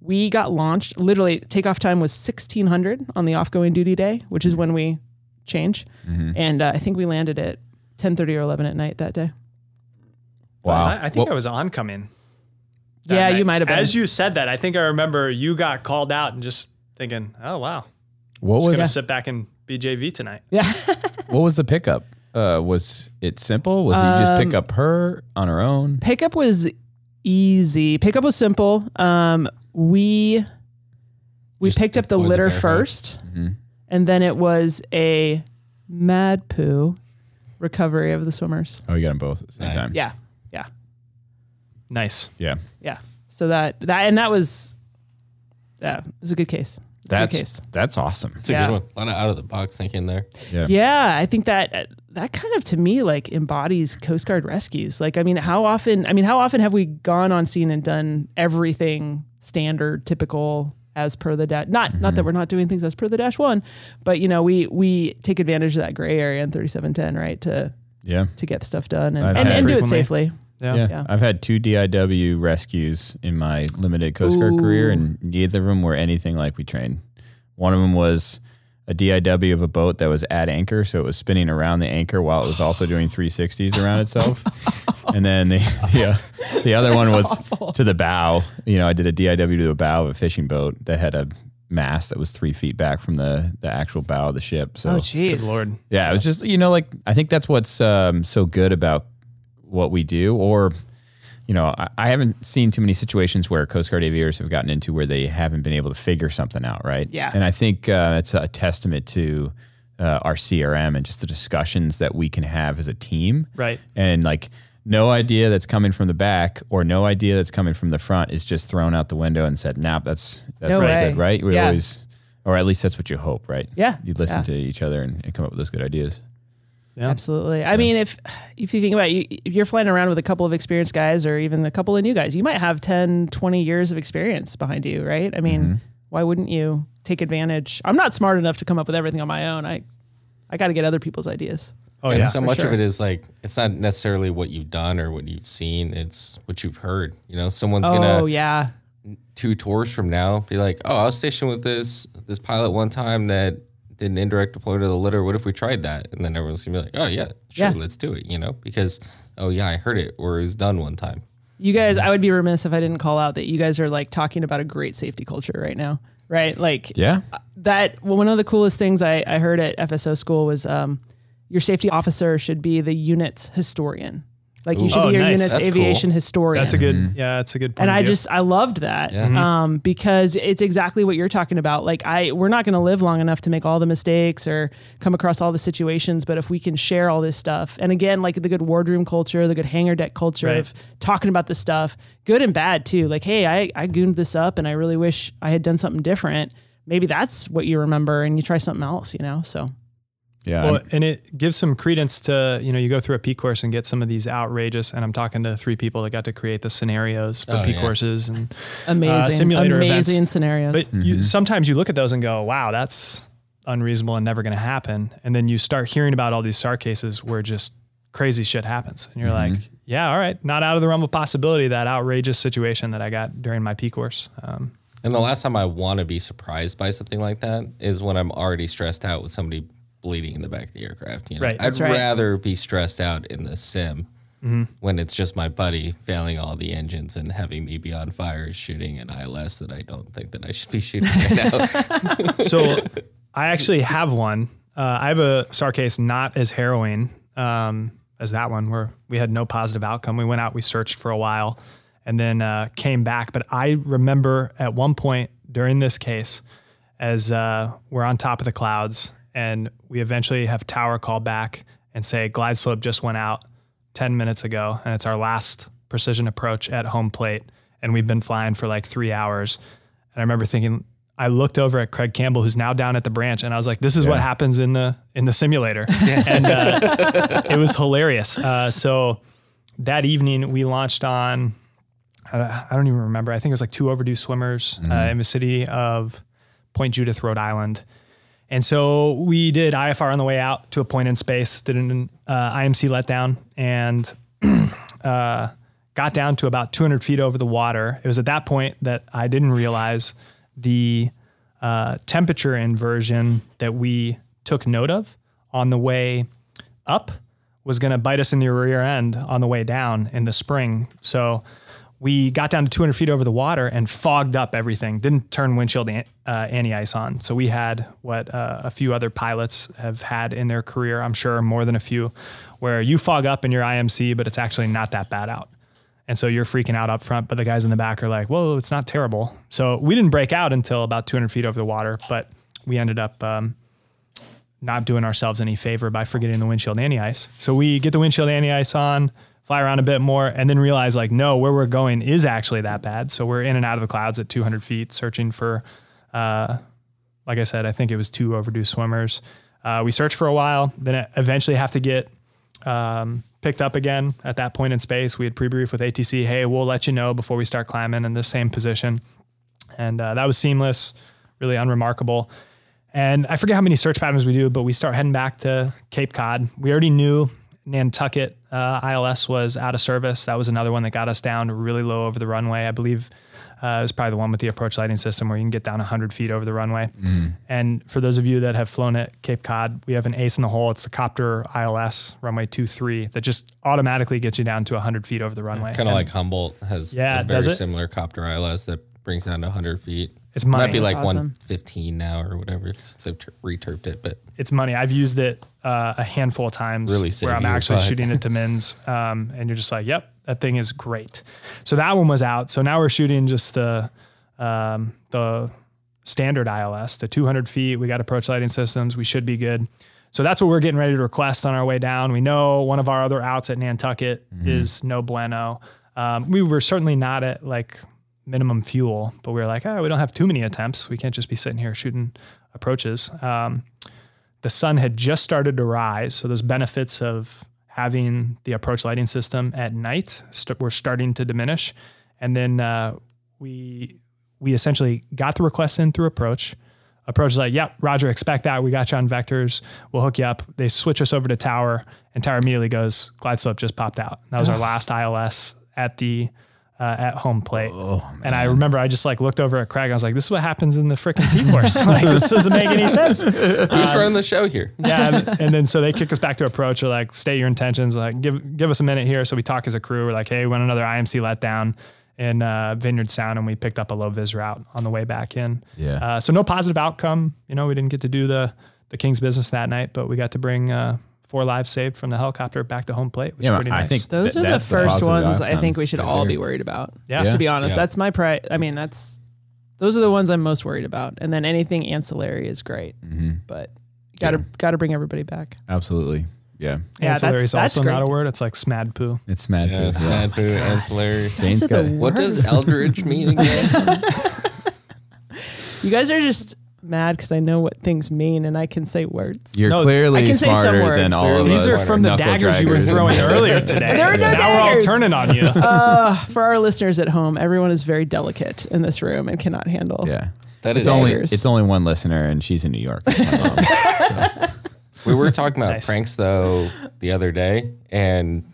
We got launched. Literally, takeoff time was 1600 on the off-going duty day, which is when we change. And uh, I think we landed at 10:30 or 11 at night that day. Wow. I, I think Well, I was oncoming. Yeah, night. you might have been. As you said that, I think I remember you got called out and just thinking, "Oh wow, what just was gonna sit back and be JV tonight." yeah. what was the pickup? Uh, was it simple? Was you just Um, pick up her on her own? Pickup was easy. Pickup was simple. Um, we we Just picked up the deploy the litter barricade. 1st and then it was a mad poo recovery of the swimmers. Oh, you got them both at the same Nice. time. Yeah, yeah, Nice. Yeah. yeah. So that that and that was yeah, it was a good case. It That's good case. that's awesome. It's a Yeah. good one. A lot of out of the box thinking there. Yeah. Yeah, I think that that kind of to me like embodies Coast Guard rescues. Like, I mean, how often? I mean, how often have we gone on scene and done everything standard, typical, as per the dash? Not not that mm-hmm. we're not doing things as per the dash one, but you know, we we take advantage of that gray area in thirty seven ten, right, to Yeah. to get stuff done and and, and do it safely. Yeah. Yeah. Yeah. I've had two DIW rescues in my limited Coast Guard career, and neither of them were anything like we trained. One of them was a DIW of a boat that was at anchor, so it was spinning around the anchor while it was also doing [SIGHS] 360s around itself. [LAUGHS] and then the the, uh, the other one was to the bow. You know, I did a DIW to the bow of a fishing boat that had a mast that was three feet back from the the actual bow of the ship. So Oh, jeez, Good lord. yeah, it was just you know like I think that's what's um, so good about what we do, or you know I, I haven't seen too many situations where Coast Guard aviators have gotten into where they haven't been able to figure something out, right? Yeah. and I think uh, it's a testament to uh, our CRM and just the discussions that we can have as a team, Right. and like no idea that's coming from the back or no idea that's coming from the front is just thrown out the window and said, "Nah, that's that's No way. good, right?" We Yeah. always, or at least that's what you hope, right? Yeah. you listen Yeah. to each other and, and come up with those good ideas. Yeah. Absolutely. I mean, if if you think about it, you, if you're flying around with a couple of experienced guys or even a couple of new guys, you might have 10, 20 years of experience behind you, right? I mean, Mm-hmm. why wouldn't you take advantage? I'm not smart enough to come up with everything on my own. I I got to get other people's ideas. Oh and yeah. so much sure. of it is like it's not necessarily what you've done or what you've seen. It's what you've heard. You know, someone's Oh, gonna oh, yeah. two tours from now be like, "Oh, I was stationed with this this pilot one time that did an indirect deployment of the litter. What if we tried that? And then everyone's gonna be like, oh yeah, sure, Yeah. let's do it. You know, because oh yeah, I heard it or it was done one time. You guys, I would be remiss if I didn't call out that you guys are like talking about a great safety culture right now, right? Like Yeah. that. Well, one of the coolest things I, I heard at FSO school was um, your safety officer should be the unit's historian. Like you should Oh, be your nice. unit's That's aviation cool. historian. That's a good, yeah, that's a good point. and of I view. just I loved that um, because it's exactly what you're talking about. Like I, we're not going to live long enough to make all the mistakes or come across all the situations. But if we can share all this stuff, and again, like the good wardroom culture, the good hangar deck culture Right. of talking about this stuff, good and bad too. Like, hey, I I gooned this up, and I really wish I had done something different. Maybe that's what you remember, and you try something else. You know, so Yeah. Well, and it gives some credence to, you know, you go through a P course and get some of these outrageous, and I'm talking to three people that got to create the scenarios for Oh, P yeah. courses and uh, amazing, simulator amazing events. scenarios. But you, mm-hmm. sometimes you look at those and go, wow, that's unreasonable and never going to happen. And then you start hearing about all these SAR cases where just crazy shit happens. And you're mm-hmm. like, yeah, all right, not out of the realm of possibility that outrageous situation that I got during my P course. Um, And the last time I want to be surprised by something like that is when I'm already stressed out with somebody bleeding in the back of the aircraft. You know? Right. I'd right. rather be stressed out in the sim when it's just my buddy failing all the engines and having me be on fire shooting an ILS that I don't think that I should be shooting right now. [LAUGHS] [LAUGHS] so I actually have one. Uh, I have a SAR case not as harrowing um, as that one, where we had no positive outcome. We went out, we searched for a while, and then uh, came back. But I remember at one point during this case, as uh, we're on top of the clouds, and we eventually have tower call back and say glide slope just went out 10 minutes ago, and it's our last precision approach at home plate, and we've been flying for like three hours. And I remember thinking, I looked over at Craig Campbell, who's now down at the branch, and I was like, "This is what happens in the in the simulator," [LAUGHS] and uh, it was hilarious. Uh, so that evening, we launched on. Uh, I don't even remember. I think it was like two overdue swimmers uh, in the city of Point Judith, Rhode Island. And so we did IFR on the way out to a point in space, did an uh, IMC letdown, and [CLEARS THROAT] uh, got down to about 200 feet over the water. It was at that point that I didn't realize the uh, temperature inversion that we took note of on the way up was going to bite us in the rear end on the way down in the spring. So we got down to 200 feet over the water and fogged up everything. Didn't turn windshield an- uh, anti-ice on. So we had what uh, a few other pilots have had in their career. I'm sure more than a few, where you fog up in your IMC, but it's actually not that bad out. And so you're freaking out up front, but the guys in the back are like, "Whoa, it's not terrible." So we didn't break out until about 200 feet over the water, but we ended up um, not doing ourselves any favor by forgetting the windshield anti-ice. So we get the windshield anti-ice on, fly around a bit more, and then realize like, no, where we're going is actually that bad. So we're in and out of the clouds at 200 feet, searching for, uh, like I said, I think it was two overdue swimmers. Uh, we search for a while, then eventually have to get um, picked up again at that point in space. We had pre-briefed with ATC, hey, we'll let you know before we start climbing in the same position. And uh, that was seamless, really unremarkable. And I forget how many search patterns we do, but we start heading back to Cape Cod. We already knew Nantucket uh, ILS was out of service. That was another one that got us down really low over the runway. I believe uh, it was probably the one with the approach lighting system where you can get down 100 feet over the runway. And for those of you that have flown at Cape Cod, we have an ace in the hole. It's the Copter ILS runway 23 that just automatically gets you down to 100 feet over the runway. kind of like Humboldt has Yeah, a very does it? similar copter ILS that brings down to 100 feet. It's money. Might be like awesome. 115 now or whatever since they've tur- returped it, but it's money. I've used it uh, a handful of times Really where I'm actually shooting it to mins, um, and you're just like, "Yep, that thing is great." So that one was out. So now we're shooting just the um, the standard ILS, the 200 feet. We got approach lighting systems. We should be good. So that's what we're getting ready to request on our way down. We know one of our other outs at Nantucket is no bueno. Um, we were certainly not at like minimum fuel, but we were like, oh, we don't have too many attempts. We can't just be sitting here shooting approaches. Um, the sun had just started to rise, so those benefits of having the approach lighting system at night st- were starting to diminish. And then uh, we we essentially got the request in through approach. Approach is like, yep, Roger, expect that. We got you on vectors. We'll hook you up. They switch us over to tower, and tower immediately goes, glide slope just popped out. That was our last ILS at the uh, at home plate. and I remember I just like looked over at Craig. I was like, "This is what happens in the freaking P course. [LAUGHS] like this doesn't make any sense." [LAUGHS] Who's running the show here? yeah, and, and then so they kick us back to approach. They're like, "State your intentions. Like, give give us a minute here." So we talk as a crew. We're like, "Hey, we went another IMC letdown." In uh, Vineyard Sound, and we picked up a low vis route on the way back in. Yeah. Uh, so no positive outcome. You know, we didn't get to do the the King's business that night, but we got to bring uh, four lives saved from the helicopter back to home plate, which Yeah, is pretty I nice. think Those th- are the that's first positive ones I think we should right all there. be worried about. Yeah. To be honest, Yeah. that's my pri I mean, that's those are the ones I'm most worried about. And then anything ancillary is great, Mm-hmm. but got to got to bring everybody back. Absolutely. Yeah. Yeah, Ancillary that's- is that's also not a word. It's like smad poo. It's mad. Yeah, poo. Smad Poo, Ancillary. Jane's Those are got What does worst. Eldridge mean again? [LAUGHS] You guys are just mad because I know what things mean and I can say words. You're No, I clearly can say some smarter words. than all of us. These us. are from the knuckle daggers you were draggers. throwing [LAUGHS] earlier today. There are no now we're all daggers. turning on you. [LAUGHS] Uh, for our listeners at home, everyone is very delicate in this room and cannot handle. Yeah. That It's only Daggers. it's only one listener, and she's in New York. That's my mom. [LAUGHS] We were talking about Nice. pranks though the other day, and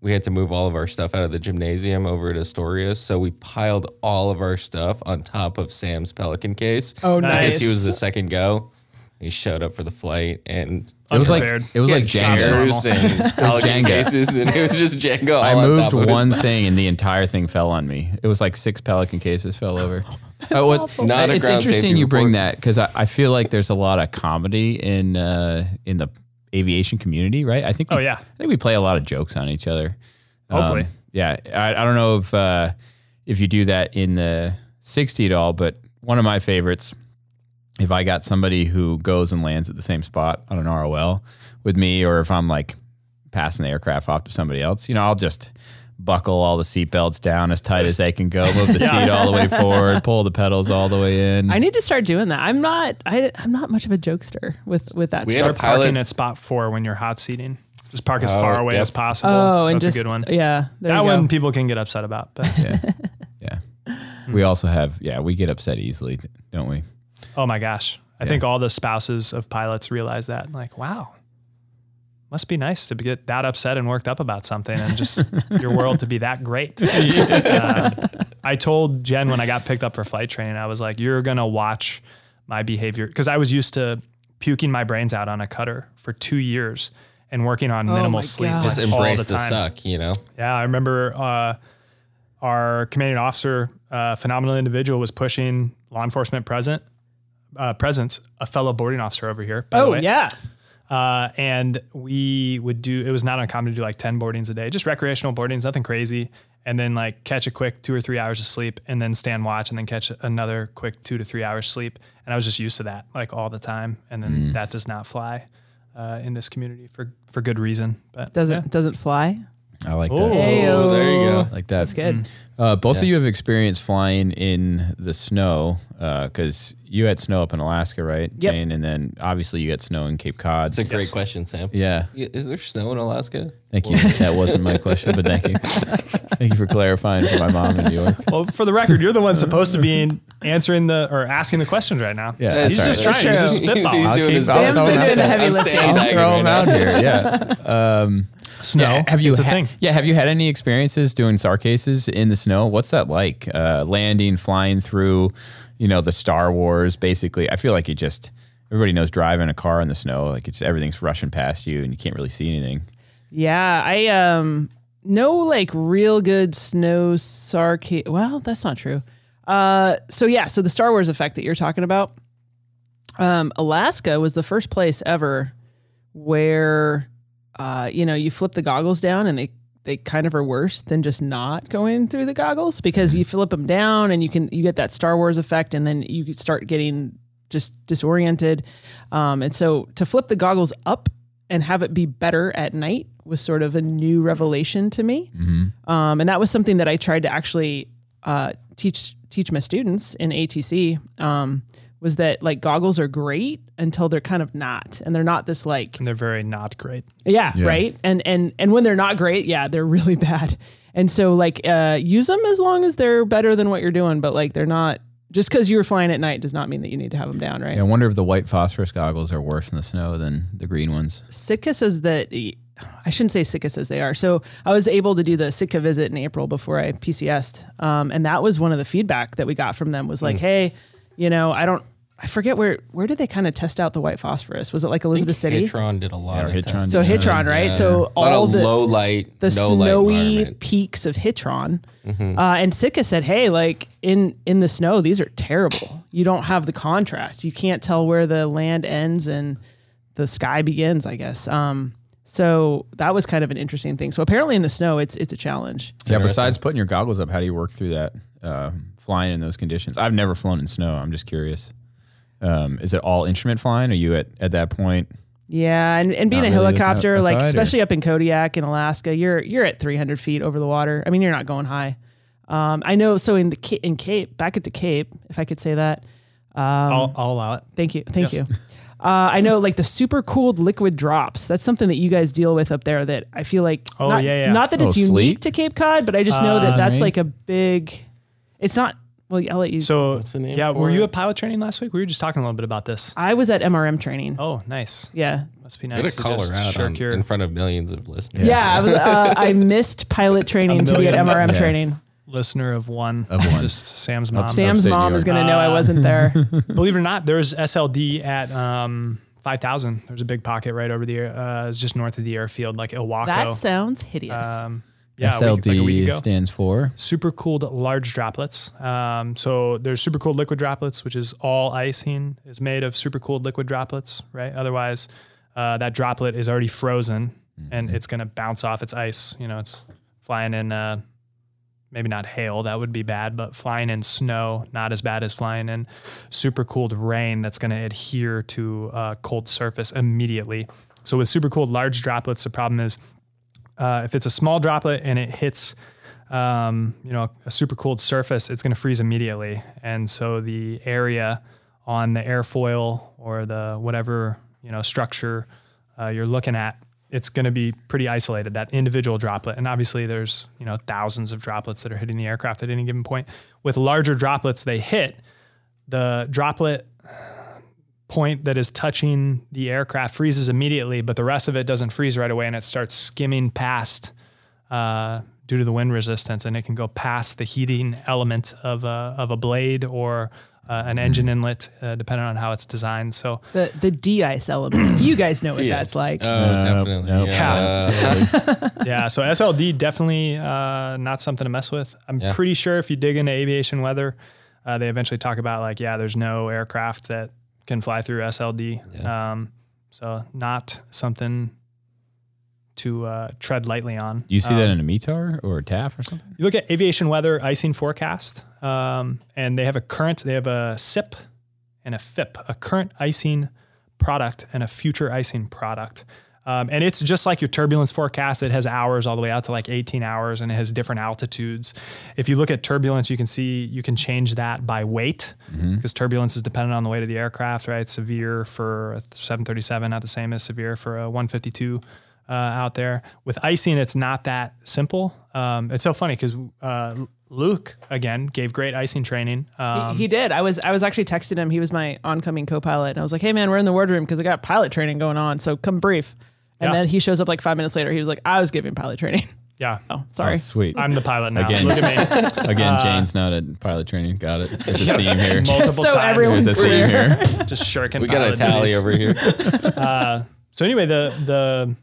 we had to move all of our stuff out of the gymnasium over to Astoria. So we piled all of our stuff on top of Sam's Pelican case. Oh, nice. I guess he was the second go. He showed up for the flight and It was like it was like had Jenga. chairs and [LAUGHS] Pelican Jenga. cases, and it was just Jenga. All I on moved top of it. one thing, and the entire thing fell on me. It was like six Pelican cases fell over. [LAUGHS] Uh, what, Not a it's interesting safety you bring that because I, I feel like there's a lot of comedy in uh, in the aviation community, right? I think. We, Oh, yeah. I think we play a lot of jokes on each other. Hopefully. Um, yeah, I, I don't know if uh, if you do that in the 60 at all, but one of my favorites, if I got somebody who goes and lands at the same spot on an ROL with me, or if I'm like passing the aircraft off to somebody else, you know, I'll just buckle all the seatbelts down as tight as they can go, move the [LAUGHS] seat all the way forward, pull the pedals all the way in. I need to start doing that. I'm not. I, I'm not much of a jokester with with that We had stuff. a Start parking pilot- at spot four when you're hot seating. Just park as Oh, far away yep. as possible. oh, and That's just a good one. Yeah, there that you go. one people can get upset about. But [LAUGHS] yeah. Yeah. Hmm. We also have, yeah, we get upset easily, don't we? oh my gosh, I think all the spouses of pilots realize that. Like, wow, must be nice to get that upset and worked up about something, and just [LAUGHS] your world to be that great. [LAUGHS] Uh, I told Jen when I got picked up for flight training, I was like, "You're gonna watch my behavior," because I was used to puking my brains out on a cutter for two years and working on minimal sleep. God. Just like, all embrace the, time. suck, you know. Yeah, I remember uh, our commanding officer, uh, phenomenal individual, was pushing law enforcement present uh, presence, a fellow boarding officer over here. By the oh way. yeah. Uh, and we would do. It was not uncommon to do like ten boardings a day, just recreational boardings, nothing crazy. And then like catch a quick two or three hours of sleep, and then stand watch, and then catch another quick two to three hours sleep. And I was just used to that, like all the time. And then that does not fly uh, in this community for for good reason. But Doesn't yeah. doesn't fly. I like that. Oh, there you go. Like that. That's good. Uh, both of you have experience flying in the snow because you had snow up in Alaska, right, Yep. Jane? And then obviously you got snow in Cape Cod. It's a great Yes. question, Sam. yeah. Yeah, Is there snow in Alaska? Thank you. That wasn't my question, but thank you. [LAUGHS] Thank you for clarifying for my mom in New York. Well, for the record, you're the one supposed to be in answering the or asking the questions right now. Yeah, he's that's just right. trying. He's just He's- spitballing. he's doing his I'll best. throw him out. the heavy I'm lifting. sandbagging I'll throw right out here. Yeah. Um, Snow. yeah, have you It's a ha- thing. Yeah, have you had any experiences doing SAR cases in the snow? What's that like? Uh, landing, flying through, you know, the Star Wars. Basically, I feel like you just everybody knows driving a car in the snow. Like it's everything's rushing past you, and you can't really see anything. Yeah, I um no like real good snow sarcasm. Well, that's not true. Uh, so yeah, so the Star Wars effect that you're talking about, um, Alaska was the first place ever where, uh, you know, you flip the goggles down and they they kind of are worse than just not going through the goggles because you flip them down and you can you get that Star Wars effect and then you start getting just disoriented. Um, and so to flip the goggles up and have it be better at night was sort of a new revelation to me. Um, and that was something that I tried to actually uh, teach teach my students in ATC. Um, was that like goggles are great until they're kind of not, and they're not this like and they're very not great. yeah, right. And and and when they're not great, yeah, they're [LAUGHS] really bad. And so like uh, use them as long as they're better than what you're doing, but like they're not. Just because you were flying at night does not mean that you need to have them down, right? Yeah, I wonder if the white phosphorus goggles are worse in the snow than the green ones. Sitka says that I shouldn't say sick as they are. So I was able to do the Sitka visit in April before I PCS'd. Um, and that was one of the feedback that we got from them was like, hey, you know, I don't, I forget where, where did they kind of test out the white phosphorus? Was it like I think Elizabeth City? Hitron did a lot Yeah, of Hitron. So Hitron, right? Yeah. So a lot all of the, low light, the no snowy environment. peaks of Hitron. Mm-hmm. Uh, and Sitka said, "Hey, like in in the snow, these are terrible. You don't have the contrast. You can't tell where the land ends and the sky begins. I guess. Um, so that was kind of an interesting thing. So apparently, in the snow, it's it's a challenge. Yeah. Besides putting your goggles up, how do you work through that uh, flying in those conditions? I've never flown in snow. I'm just curious. Um, is it all instrument flying? Are you at at that point? Yeah, and, and being Not a really helicopter, out- like outside, or- especially up in Kodiak in Alaska, you're you're at 300 feet over the water. I mean, you're not going high. Um, I know. So in the in Cape, back at the Cape, if I could say that. I'll, I'll allow it. Thank you. Thank Yes. you. [LAUGHS] Uh, I know like the super cooled liquid drops. That's something that you guys deal with up there that I feel like Oh, not, yeah, yeah. not that Oh, it's unique sleet? to Cape Cod, but I just know that Uh, that's rain? like a big it's not well I'll let you So, What's the name yeah, for were you at pilot training last week? We were just talking a little bit about this. I was at MRM training. Oh, nice. Yeah. Must be Way nice to call just shirk on, your- in front of millions of listeners. Yeah, I was uh, I [LAUGHS] missed pilot training to be at million. MRM Yeah. training. listener of one. Of one. Just Sam's mom. Sam's Upstate New mom is going to know I wasn't there. [LAUGHS] Believe it or not, there's SLD at um, 5,000. There's a big pocket right over the air. Uh, it's just north of the airfield, like Ilwaco. that sounds hideous. um, yeah, a week- SLD like week stands for. super cooled large droplets. Um, so there's super cooled liquid droplets, which is all icing is made of super cooled liquid droplets, right? Otherwise, uh, that droplet is already frozen and it's going to bounce off its ice. You know, it's flying in, uh, maybe not hail, that would be bad, but flying in snow, not as bad as flying in super cooled rain that's going to adhere to a cold surface immediately. So with super cooled large droplets, the problem is uh, if it's a small droplet and it hits um, you know, a super cooled surface, it's going to freeze immediately. And so the area on the airfoil or the whatever, you know, structure uh, you're looking at, it's going to be pretty isolated, that individual droplet. And obviously there's, you know, thousands of droplets that are hitting the aircraft at any given point. With larger droplets, they hit the droplet point that is touching the aircraft freezes immediately, but the rest of it doesn't freeze right away and it starts skimming past uh, due to the wind resistance, and it can go past the heating element of a, of a blade or uh, an engine inlet, uh, depending on how it's designed. So, the the de-ice element. [CLEARS THROAT] you guys know what Yes. that's like. Oh, Nope, definitely. nope. Yeah. yeah, [LAUGHS] so SLD definitely uh, not something to mess with. I'm Yeah. pretty sure if you dig into aviation weather, uh, they eventually talk about like, yeah, there's no aircraft that can fly through SLD. Um, so not something to uh, tread lightly on. Do you see Um, that in a METAR or a TAF or something? You look at aviation weather icing forecast, um, and they have a current, they have a CIP and a FIP, a current icing product and a future icing product. Um, and it's just like your turbulence forecast. It has hours all the way out to like 18 hours and it has different altitudes. If you look at turbulence, you can see you can change that by weight because turbulence is dependent on the weight of the aircraft, right? Severe for a 737, not the same as severe for a 152 uh, out there. With icing, it's not that simple. Um, it's so funny because uh, Luke again gave great icing training. Um, he did. I was I was actually texting him. He was my oncoming co-pilot, and I was like, "Hey man, we're in the wardroom because I got pilot training going on. So come brief." And Yeah. then he shows up like five minutes later. He was like, "I was giving pilot training." yeah, [LAUGHS] oh, oh, sorry. Oh, sweet. I'm the pilot now. Again. Look at me. [LAUGHS] Again, uh, Jane's not at pilot training. Got it. There's a theme here. [LAUGHS] Multiple so times. everyone's There's a theme here. just shirking. we got a tally duties. over here. Uh, so anyway, the the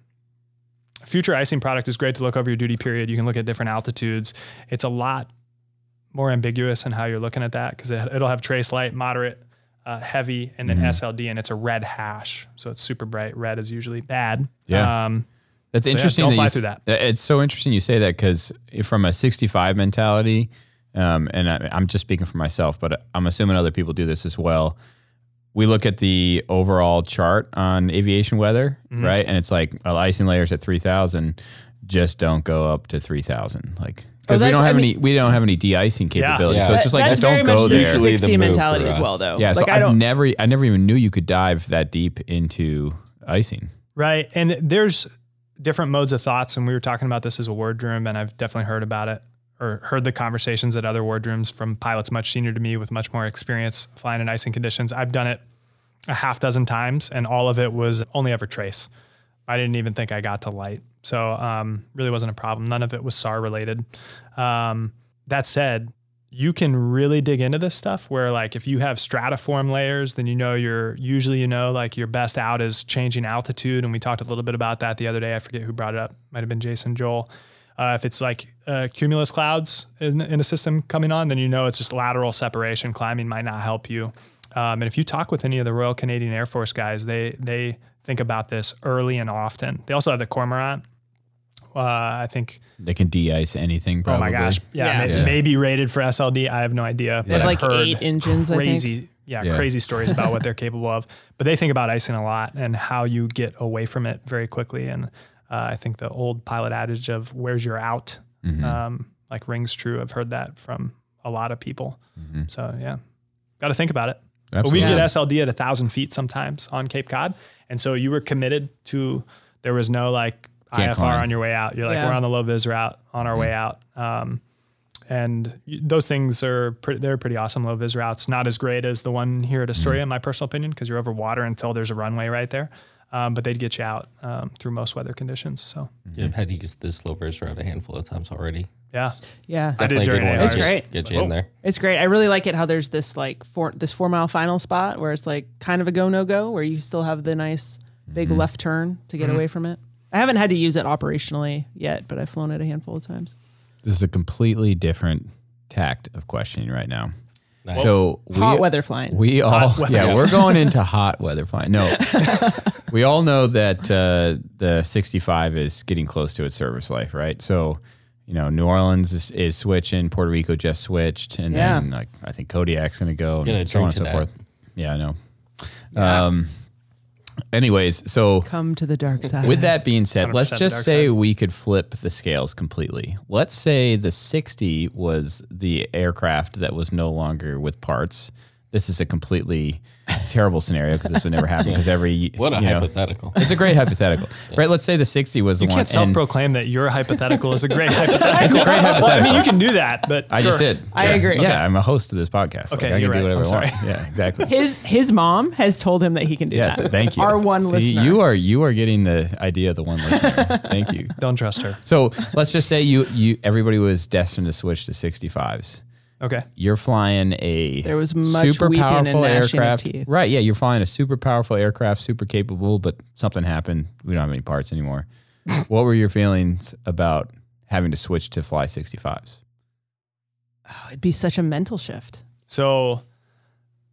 future icing product is great to look over your duty period. You can look at different altitudes. It's a lot more ambiguous in how you're looking at that because it, it'll have trace light, moderate, uh, heavy, and then SLD, and it's a red hash. So it's super bright. Red is usually bad. Yeah. Um, That's yeah, interesting. don't that fly you, through that. It's so interesting you say that because from a 65 mentality, um, and I, I'm just speaking for myself, but I'm assuming other people do this as well. We look at the overall chart on aviation weather, Mm-hmm. right? And it's like well, icing layers at 3,000 just don't go up to 3,000, like because we don't have I any we don't have any de-icing capability. Yeah. So it's just like That's just don't very go much there. the Usually the 60 mentality as well, though. Yeah, like so I I've don't. never I never even knew you could dive that deep into icing. Right. And there's different modes of thoughts. And we were talking about this as a wardroom, and I've definitely heard about it or heard the conversations at other wardrooms from pilots much senior to me with much more experience flying in icing conditions. I've done it a half dozen times, and all of it was only ever trace. I didn't even think I got to light. So um, really wasn't a problem. None of it was SAR related. Um, that said, you can really dig into this stuff where like if you have stratiform layers, then you know you're usually you know like your best out is changing altitude. And we talked a little bit about that the other day. I forget who brought it up. Might have been Jason Joel. Uh, if it's like uh, cumulus clouds in, in a system coming on, then you know it's just lateral separation. Climbing might not help you. Um, and if you talk with any of the Royal Canadian Air Force guys, they they think about this early and often. They also have the cormorant. Uh, I think. They can de-ice anything. Probably. Oh my gosh, yeah, Yeah. may- Yeah. maybe rated for SLD. I have no idea, but Yeah. I've Like heard eight engines, I think. crazy, yeah, Yeah. crazy stories about what [LAUGHS] they're capable of. But they think about icing a lot and how you get away from it very quickly. And uh, I think the old pilot adage of "Where's your out?" Mm-hmm. um, like rings true. I've heard that from a lot of people. Mm-hmm. So yeah, got to think about it. But we'd get SLD at a thousand feet sometimes on Cape Cod, and so you were committed to. There was no like Can't IFR climb. on your way out. You're like Yeah. we're on the low vis route on our way out. Um, and those things are pretty, they're pretty awesome low vis routes. Not as great as the one here at Astoria, in my personal opinion, because you're over water until there's a runway right there. Um, but they'd get you out um, through most weather conditions. So Yeah, I've had to use this low vis route a handful of times already. yeah, Yeah. I did Definitely a during good one. ARs. great. Get you in Oh. there. It's great. I really like it how there's this like four this four mile final spot where it's like kind of a go no go where you still have the nice big Mm-hmm. left turn to get away from it. I haven't had to use it operationally yet, but I've flown it a handful of times. This is a completely different tact of questioning right now. Nice. So we, Hot weather flying. We all, weather. yeah, we're [LAUGHS] going into hot weather flying. No, [LAUGHS] we all know that uh, the 65 is getting close to its service life, right? So, you know, New Orleans is, is switching, Puerto Rico just switched, and Yeah. then like I think Kodiak's going to go, Gonna and so on and so to forth. Yeah, I know. Um, anyways, so Come to the dark side. with that being said, let's just say side. we could flip the scales completely. Let's say the 60 was the aircraft that was no longer with parts. This is a completely terrible scenario because this would never happen because every what a you know, hypothetical. it's a great hypothetical, [LAUGHS] right? Let's say the 60 was you the one. can't self-proclaim that your hypothetical is a great [LAUGHS] hypothetical. It's a great Well, I mean, you can do that, but I just sure. did. I agree. Yeah, I'm a host of this podcast. Okay, like, I you're can do right. whatever I'm I want. Yeah, exactly. [LAUGHS] his his mom has told him that he can do Yes, that. thank you. Our one See, listener. You are you are getting the idea of the one listener. thank you. Don't trust her. So let's just say you you everybody was destined to switch to 65s. Okay. You're flying a There was much super weeping and powerful gnashing of aircraft, teeth. right? Yeah, you're flying a super powerful aircraft, super capable, but something happened. We don't have any parts anymore. [LAUGHS] what were your feelings about having to switch to fly 65s? Oh, it'd be such a mental shift. So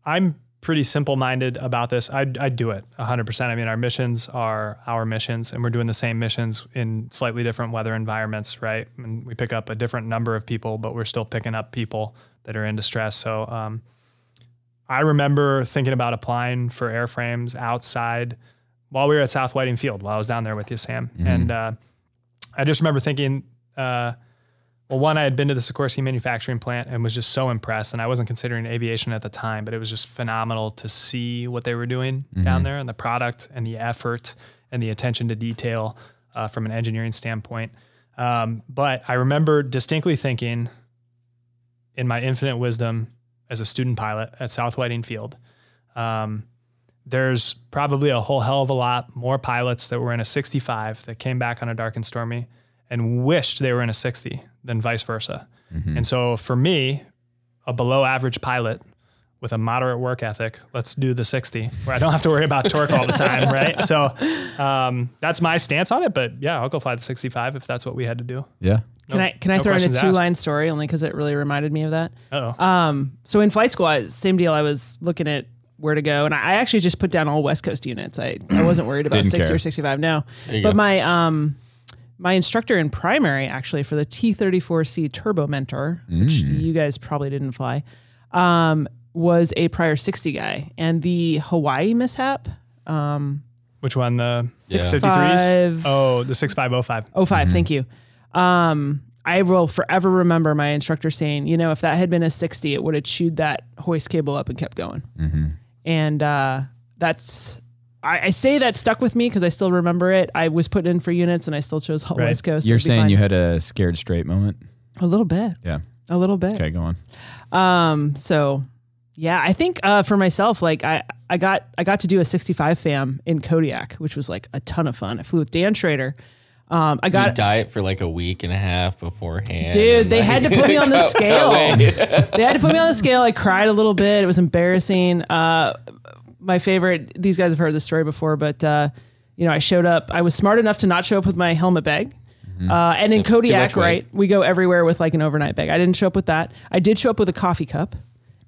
I'm pretty simple minded about this. I'd, I'd do it 100%. I mean, our missions are our missions, and we're doing the same missions in slightly different weather environments, right? And we pick up a different number of people, but we're still picking up people that are in distress. So um, I remember thinking about applying for airframes outside while we were at South Whiting Field, while I was down there with you, Sam. And uh, I just remember thinking, uh, well, one, I had been to the Sikorsky manufacturing plant and was just so impressed. And I wasn't considering aviation at the time, but it was just phenomenal to see what they were doing down there and the product and the effort and the attention to detail uh, from an engineering standpoint. Um, but I remember distinctly thinking, in my infinite wisdom as a student pilot at South Whiting Field, um, there's probably a whole hell of a lot more pilots that were in a 65 that came back on a dark and stormy and wished they were in a 60 than vice versa. And so for me, a below average pilot with a moderate work ethic, let's do the 60 where I don't have to worry about torque all the time, [LAUGHS] right? So um, that's my stance on it. But yeah, I'll go fly the 65 if that's what we had to do. Yeah. Can I can I no throw in a two asked. line story only because it really reminded me of that? Uh-oh. Um, so in flight school, I, same deal. I was looking at where to go, and I actually just put down all West Coast units. I, I wasn't worried about Didn't sixty care. or sixty five. No, but go. my um my instructor in primary actually for the T thirty four C Turbo Mentor, which you guys probably didn't fly, um, was a prior sixty guy, and the Hawaii mishap. Which one? The Yeah. 653s? Oh, the 6505. Oh, thank you. Um, I will forever remember my instructor saying, you know, if that had been a 60, it would have chewed that hoist cable up and kept going. And uh, that's, I, I say that stuck with me because I still remember it. I was put in for units and I still chose Right. West Coast. You're It'd be saying fine. you had a scared straight moment? a little bit, Yeah. a little bit. Okay, go on. Um, so Yeah, I think uh, for myself, like I, I got I got to do a 65 fam in Kodiak, which was like a ton of fun. I flew with Dan Schrader. Um, I You got diet for like a week and a half beforehand. Dude, they like, had to [LAUGHS] put me on the scale. they had to put me on the scale. I cried a little bit. It was embarrassing. Uh, my favorite. These guys have heard this story before, but uh, you know, I showed up. I was smart enough to not show up with my helmet bag. Uh, and in Kodiak, right, we go everywhere with like an overnight bag. I didn't show up with that. I did show up with a coffee cup,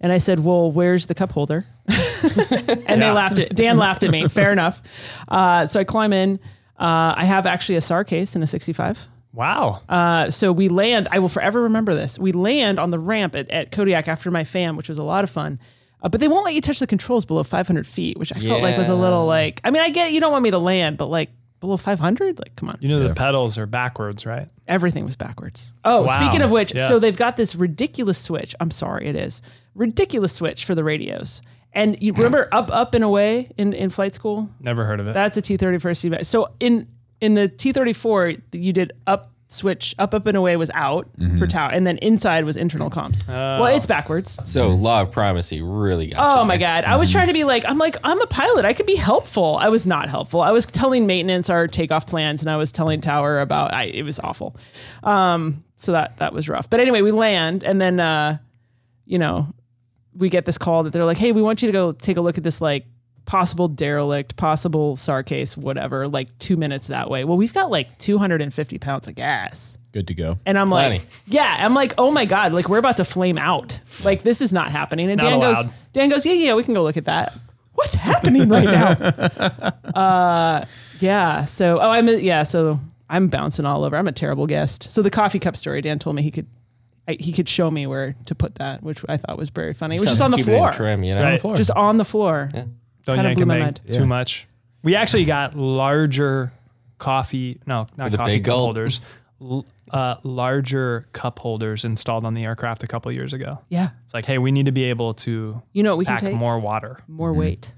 and I said, "Well, where's the cup holder?" [LAUGHS] and they laughed at Dan laughed at me. [LAUGHS] Fair enough. Uh, so I climb in. Uh, I have actually a SAR case in a 65. Wow. Uh, so we land. I will forever remember this. We land on the ramp at, at Kodiak after my fam, which was a lot of fun. Uh, but they won't let you touch the controls below 500 feet, which I felt like was a little like. I mean, I get you don't want me to land, but like below 500, like come on, you know the pedals are backwards, right? everything was backwards. Oh, Wow. speaking of which, Yeah. so they've got this ridiculous switch. I'm sorry, it is ridiculous switch for the radios. And you [LAUGHS] remember up, up and away in, in flight school? Never heard of it. That's a T34 C. So in in the T34, you did up switch, up, up and away was out for tower, and then inside was internal comms. Well, it's backwards. So law of primacy really got Oh you my god! I was trying to be like, I'm like, I'm a pilot. I could be helpful. I was not helpful. I was telling maintenance our takeoff plans, and I was telling Tower about. I, it was awful. Um, so that that was rough. But anyway, we land, and then uh, you know, we get this call that they're like, hey, we want you to go take a look at this like possible derelict, possible SAR case, whatever. Like two minutes that way. Well, we've got like 250 pounds of gas. Good to go. And I'm Plenty. like, yeah, I'm like, oh my god, like we're about to flame out. Like this is not happening. And Not Dan goes. Dan goes, yeah, yeah, we can go look at that. What's happening right now? [LAUGHS] uh, yeah. So, oh, I'm yeah. So I'm bouncing all over. I'm a terrible guest. So the coffee cup story, Dan told me he could, I, he could show me where to put that, which I thought was very funny. It was Sounds just on the keeping it in floor, Trim, you know? Right. floor. just on the floor. Don't kinda yank blew a my big mind. Yeah. too much. We actually got larger coffee, no, not the coffee big cup gulp. holders, l- uh, larger cup holders installed on the aircraft a couple years ago. Yeah. It's like, hey, we need to be able to You know what we pack can take more water. more weight.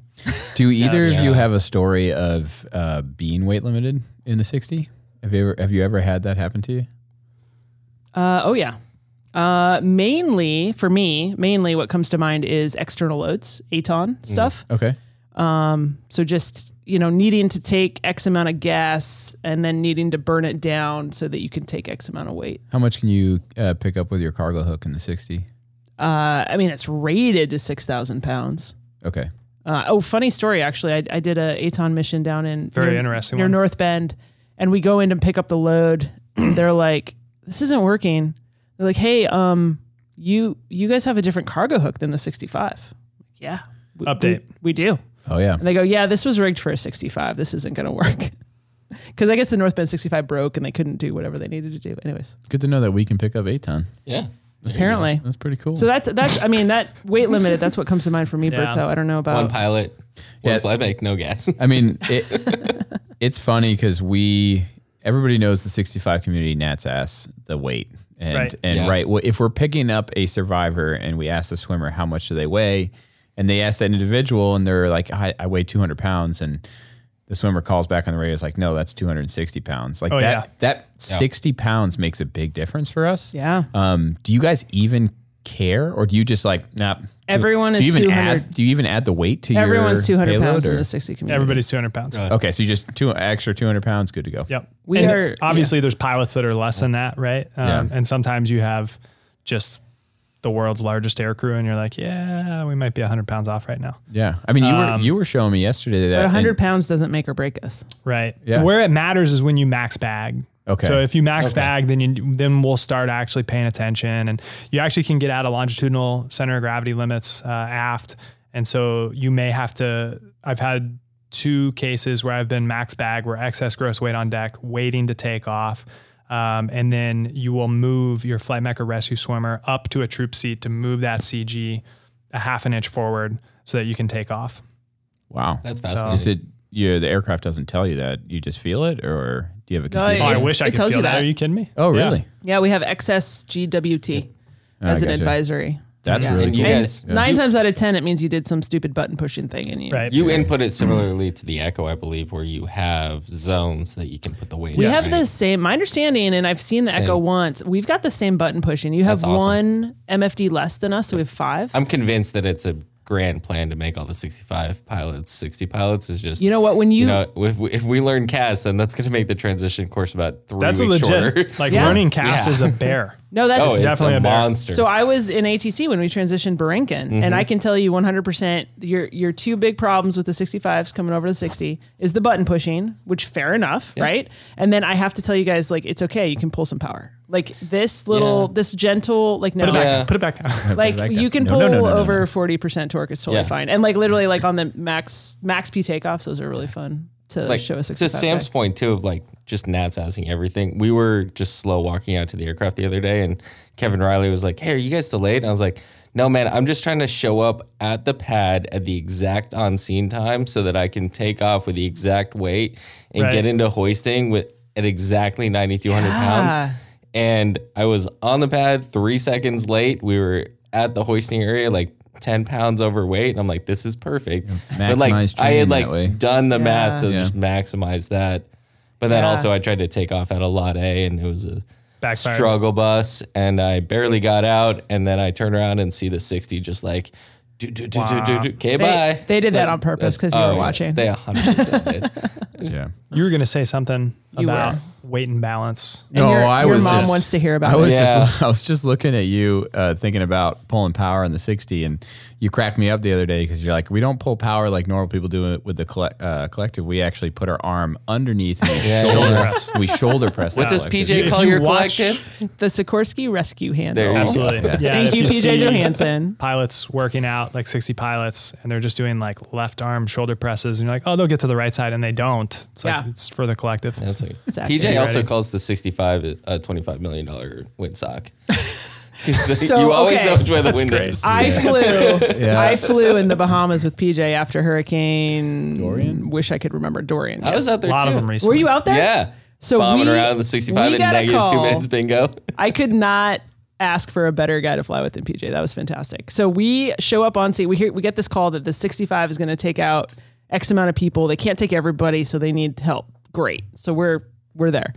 Do [LAUGHS] either of that's- you have a story of uh, being weight limited in the 60? Have you ever have you ever had that happen to you? Uh, oh yeah. Uh, mainly for me, mainly what comes to mind is external loads, ATON stuff. Okay. So just you know needing to take X amount of gas and then needing to burn it down so that you can take X amount of weight. How much can you uh, pick up with your cargo hook in the 60? Uh, I mean, it's rated to six thousand pounds. Okay. Uh, oh, funny story actually. I, I did a ATON mission down in Very near, interesting near one. North Bend, and we go in to pick up the load. [CLEARS THROAT] they're like, "This isn't working." They're like, "Hey, um, you you guys have a different cargo hook than the 65." Yeah, we- Update. We, we do. Oh yeah. And they go, "Yeah, this was rigged for a 65. This isn't going to work." [LAUGHS] Because I guess the North Bend 65 broke and they couldn't do whatever they needed to do. Anyways, Good to know that we can pick up eight ton. Yeah. apparently. That's pretty cool. So that's that's. I mean, that weight limited. That's what comes to mind for me, Yeah. Berto. I don't know about. One pilot, one Yeah. flight make, no gas. I mean, [LAUGHS] it, it's funny because we everybody knows the 65 community Nats ass the weight and Right. and Yeah. right. Well, if we're picking up a survivor and we ask the swimmer how much do they weigh, and they ask that individual and they're like, I, I weigh 200 pounds, and the swimmer calls back on the radio, is like, no, that's 260 pounds. Like Oh, that yeah. that 60 pounds makes a big difference for us. Yeah. Um, do you guys even care, or do you just like, nah? two- Everyone do is you even 200 add? Do you even add the weight to your Everyone's 200 payload, pounds in or- the 60 community. Everybody's 200 pounds. Okay, so you just two extra 200 pounds, good to go. Yep. We and are- obviously there's pilots that are less than that, right? Um, Yeah. And sometimes you have just the world's largest air crew, and you're like, yeah, we might be 100 pounds off right now. Yeah, I mean, you were Um, you were showing me yesterday that But 100 and- pounds doesn't make or break us. Right. Yeah. Where it matters is when you max bag. Okay. So if you max Okay. bag, then you then we'll start actually paying attention, and you actually can get out of longitudinal center of gravity limits uh, aft, and so you may have to. I've had two cases where I've been max bag, where excess gross weight on deck, waiting to take off. Um, and then you will move your flight mech or rescue swimmer up to a troop seat to move that CG a half an inch forward so that you can take off. wow, That's So- fascinating. is it? You the aircraft doesn't tell you that. You just feel it, or do you have a No, computer? Oh, I It- wish I it could tells feel you that. that. Are you kidding me? oh, really? Yeah, we have XS GWT I as an gotcha. advisory. That's Yeah. really And cool. you And guys- nine times out of ten, it means you did some stupid button pushing thing, and you Right. You input it similarly to the Echo, I believe, where you have zones that you can put the weight. In. We have the same. My understanding, and I've seen the Same. Echo once. We've got the same button pushing. You have That's awesome. one MFD less than us, so we have five. I'm convinced that it's a grand plan to make all the 65 pilots 60 pilots. Is just You know what? When you, you know if we, if we learn CAS, then that's going to make the transition course about three That's a weeks legit. shorter. [LAUGHS] Like Yeah. learning cast Yeah. is a bear. [LAUGHS] no, that's oh, it's definitely a a bear. monster. So I was in ATC when we transitioned Borinquen, and mm-hmm. I can tell you 100% your your two big problems with the 65s coming over to the 60 is the button pushing, which fair enough, right? And then I have to tell you guys like it's okay, you can pull some power. Like this little Yeah. this gentle like no Put it back. Yeah. down. Put it back down. like Back you can No, pull no, no, no, no, over no. 40% torque it's totally Yeah. fine. And like literally like on the max max P takeoffs those are really fun to like show a to 65 Sam's point too of like just Nats assing everything. We were just slow walking out to the aircraft the other day, and Kevin Riley was like, "Hey, are you guys delayed?" And I was like, "No, man, I'm just trying to show up at the pad at the exact on scene time so that I can take off with the exact weight and Right. get into hoisting with at exactly 9,200 Yeah. pounds." And I was on the pad three seconds late. We were at the hoisting area, like. 10 pounds overweight and I'm like this is perfect but like I had like done the math to Yeah. just maximize that. But then Yeah. also I tried to take off at a lot A and it was a Backfired. struggle bus and I barely got out and then I turned around and see the 60 just like do do do do do do okay They- bye. they did that on purpose 'cause you were oh, yeah. watching. They 100% did. [LAUGHS] Yeah. You were going to say something You about were. Weight and balance. And your, your mom just- wants to hear about I was it. Yeah. just [LAUGHS] I was just looking at you uh, thinking about pulling power in the 60 and you cracked me up the other day because you're like we don't pull power like normal people do it with the colle- uh, collective we actually put our arm underneath and we [LAUGHS] Yeah, shoulder press we shoulder press What does collective. PJ If call you your collective? The Sikorsky rescue handle. There you go. Absolutely. Yeah. Thank if you, PJ see Johansson. Pilots working out, like 60 pilots, and they're just doing like left arm shoulder presses. And you're like, oh, they'll get to the right side, and they don't. It's like, Yeah. it's for the collective. That's like, actually PJ also ready. calls the 65 a $25 million windsock. [LAUGHS] [LAUGHS] So, you always okay. know which way the wind is. I flew. [LAUGHS] Yeah. I flew in the Bahamas with PJ after Hurricane Dorian? Wish I could remember Dorian. I was yes. out A there lot too. of them recently. Were you out there? Yeah. So Bombing we- around in the 65 we and got a negative two minutes bingo. I could not ask for a better guy to fly with than PJ. That was fantastic. So we show up on scene. We hear we get this call that the 65 is going to take out X amount of people. They can't take everybody, so they need help. Great. So we're we're there,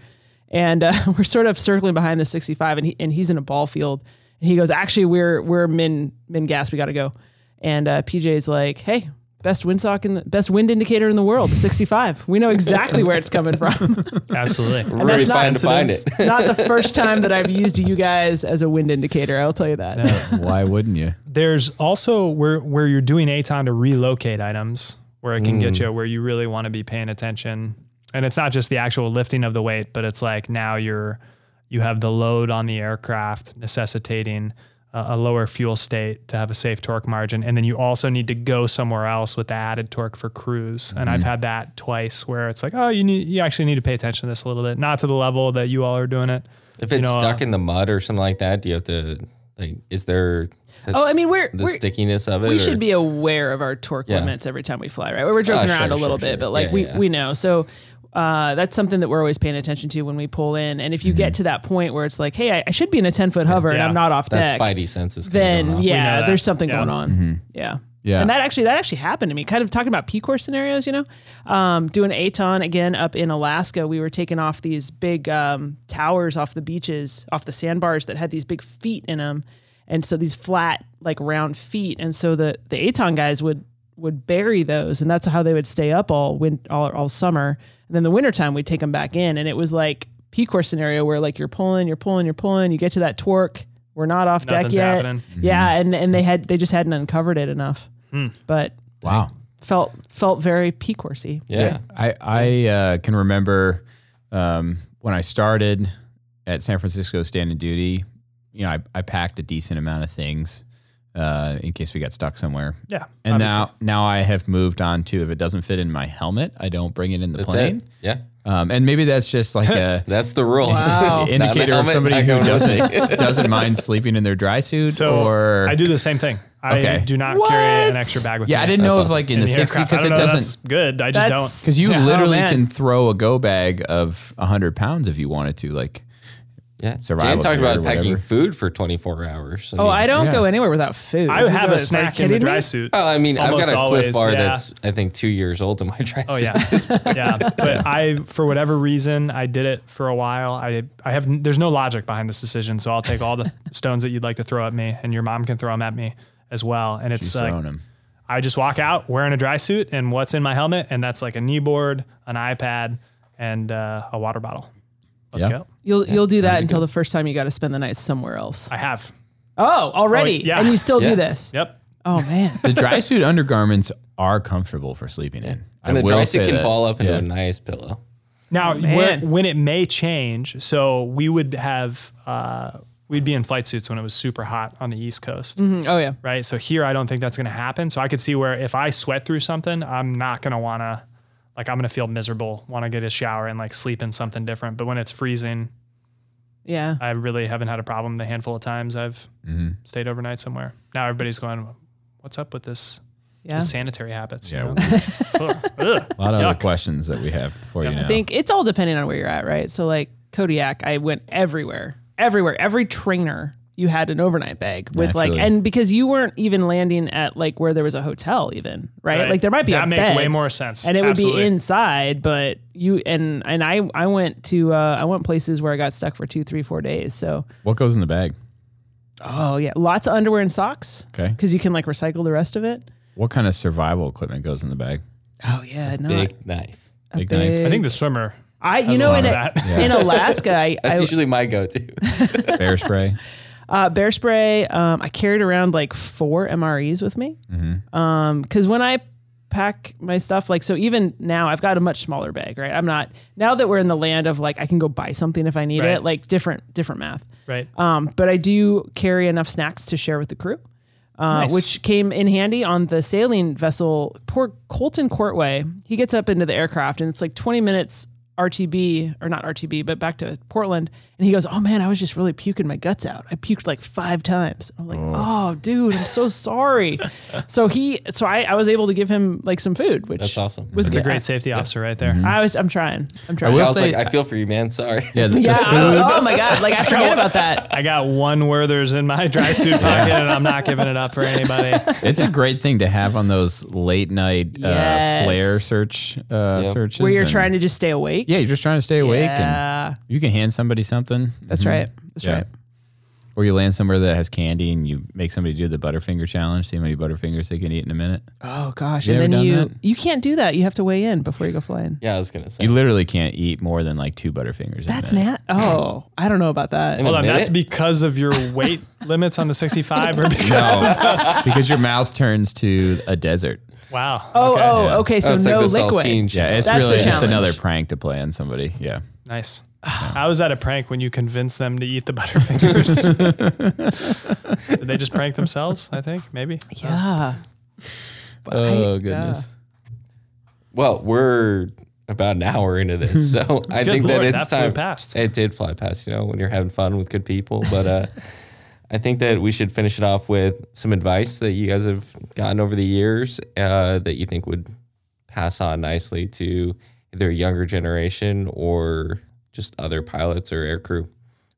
and uh, [LAUGHS] we're sort of circling behind the 65, and he and he's in a ball field, and he goes, "Actually, we're we're min min gas. We got to go." And uh, PJ's like, "Hey." Best windsock in the best wind indicator in the world, 65. We know exactly where it's coming from. [LAUGHS] Absolutely. Really that's not fine to find it. Not the [LAUGHS] first time that I've used you guys as a wind indicator. I'll tell you that. why wouldn't you There's also where where you're doing ATON to relocate items where it can get you where you really want to be paying attention. And it's not just the actual lifting of the weight, but it's like now you're you have the load on the aircraft necessitating a, a lower fuel state to have a safe torque margin, and then you also need to go somewhere else with the added torque for cruise. And I've had that twice where it's like, oh, you need you actually need to pay attention to this a little bit, not to the level that you all are doing it. If You it's know, stuck uh, in the mud or something like that, do you have to like? Is there? Oh, I mean, we're, the we're stickiness of it. we or- should be aware of our torque Yeah. limits every time we fly, right? We're joking Ah, around sure, a little sure, bit, sure. but like Yeah, we yeah. we know. So uh, that's something that we're always paying attention to when we pull in. And if you get to that point where it's like, hey, I, I should be in a ten foot hover and I'm not off That's deck, spidey senses. kinda then off. yeah, there's something Yeah. going on. Yeah. Yeah. And that actually that actually happened to me. Kind of talking about P course scenarios, you know, um, doing Aton again up in Alaska. We were taking off these big um, towers off the beaches, off the sandbars that had these big feet in them, and so these flat like round feet. And so the the Aton guys would would bury those, and that's how they would stay up all win all, all summer. And then the wintertime we'd take them back in, and it was like P course scenario where like you're pulling, you're pulling, you're pulling, you get to that torque. We're not off deck yet. happening. Yeah, and and they had they just hadn't uncovered it enough. But wow felt felt very P coursey. yeah. I I uh, can remember um, when I started at San Francisco standing duty. You know, I, I packed a decent amount of things uh, in case we got stuck somewhere. Yeah. And obviously. now now I have moved on to if it doesn't fit in my helmet, I don't bring it in the That's plane. it. Yeah. Um, and maybe that's just like a [LAUGHS] That's the rule. Wow. [LAUGHS] indicator of somebody who doesn't [LAUGHS] doesn't mind sleeping in their dry suit So or I do the same thing. I Okay. do not carry an extra bag with yeah, me. Yeah, I didn't know That's if awesome. like in, in the, the 60. I because it don't know, doesn't That's good. I just That's- don't Because you Yeah. literally Oh, can throw a go bag of 100 pounds if you wanted to. Like, Yeah. survival Jan talked gear or about packing whatever. food for 24 hours. Oh, I don't yeah. go anywhere without food. I have a snack like, in the dry me? suit. Oh, I mean, I've Almost got a always, Clif Bar yeah. that's I think two years old in my dry suit. Oh suit. yeah, yeah. But I, for whatever reason, I did it for a while. I, I have. There's no logic behind this decision, so I'll take all the [LAUGHS] stones that you'd like to throw at me, and your mom can throw them at me as well. And it's She's like throwing 'em. I just walk out wearing a dry suit, and what's in my helmet, and that's like a knee board, an iPad, and uh, a water bottle. Let's Yeah. go. You'll you'll do that until the first time you got to spend the night somewhere else. I have. Oh, already, Oh, yeah. and you still Yeah. do this. Yep. Oh man, The dry suit undergarments are comfortable for sleeping in. And the will dry suit can that. ball up into Yeah. a nice pillow. Now, man. when, when it may change, so we would have, uh, we'd be in flight suits when it was super hot on the East Coast. Mm, oh yeah, right? So here, I don't think that's going to happen. So I could see where if I sweat through something, I'm not going to want to, like, I'm going to feel miserable, want to get a shower and like sleep in something different. But when it's freezing, yeah. I really haven't had a problem the handful of times I've Mm-hmm. stayed overnight somewhere. Now everybody's going, what's up with this? Yeah. the sanitary habits. you Yeah. know? [LAUGHS] Ugh, ugh. A lot of other questions that we have for you now. I think it's all depending on where you're at, right? So like Kodiak, I went everywhere, everywhere, every trainer. You had an overnight bag with like, and because you weren't even landing at like where there was a hotel, even right? Right. Like there might be that a makes bed, way more sense, and it would be inside, but you and and I I went to uh, I went places where I got stuck for two, three, four days. So what goes in the bag? oh yeah, lots of underwear and socks Okay. because you can like recycle the rest of it. What kind of survival equipment goes in the bag? Oh yeah, no, Big knife. a big knife. I think the swimmer. I you has a know lot in a, that. in Alaska I, [LAUGHS] That's I usually my go-to. Bear spray. [LAUGHS] Uh, bear spray. Um, I carried around like four MREs with me. Mm-hmm. Um, because when I pack my stuff, like so, even now I've got a much smaller bag. Right. I'm not now that we're in the land of like I can go buy something if I need Right. it. Like different different math. Right. Um, but I do carry enough snacks to share with the crew. Uh, Nice. which came in handy on the sailing vessel. Poor Colton Courtway. He gets up into the aircraft and it's like 20 minutes RTB or not RTB, but back to Portland. And he goes, "Oh man, I was just really puking my guts out. I puked like five times." I'm like, "Oh, dude, I'm so sorry." [LAUGHS] so he, so I, I was able to give him like some food, which That's awesome. Was It's a great safety officer right there. I was, I'm trying. I'm trying. will I was say- like, I feel for you, man. Sorry. [LAUGHS] Yeah, the, the yeah. food. I- oh my god! Like I forget about that. [LAUGHS] I got one Werther's in my dry suit pocket, and I'm not giving it up for anybody. It's a great thing to have on those late night Yes. uh, flare search uh, Yep. searches. Where you're and- trying to just stay awake. Yeah, you're just trying to stay awake, and Yeah. you can hand somebody something. That's Mhm. right. That's Yeah. right. Or you land somewhere that has candy, and you make somebody do the Butterfinger challenge. See how many Butterfingers they can eat in a minute. Oh gosh, You and then done you that? you can't do that. You have to weigh in before you go flying. Yeah, I was gonna say. You literally can't eat more than like two Butterfingers. That's in a nat. Oh, I don't know about that. In Hold on, that's because of your weight [LAUGHS] limits on the 65, or [LAUGHS] because No, [LAUGHS] because your mouth turns to a desert. wow. Oh, okay. oh, yeah. okay. So That's no like the liquid. Yeah, it's That's really just another prank to play on somebody. Yeah. Nice. I was at a prank when you convinced them to eat the [LAUGHS] Butterfingers. Did [LAUGHS] they just prank themselves? I think maybe. Yeah. But Oh I- goodness. Well, we're about an hour into this, [LAUGHS] so I Good think Lord, that it's that flew time. past. It did fly past, you know, when you're having fun with good people. But uh, I think that we should finish it off with some advice that you guys have gotten over the years uh, that you think would pass on nicely to either a younger generation or just other pilots or air crew.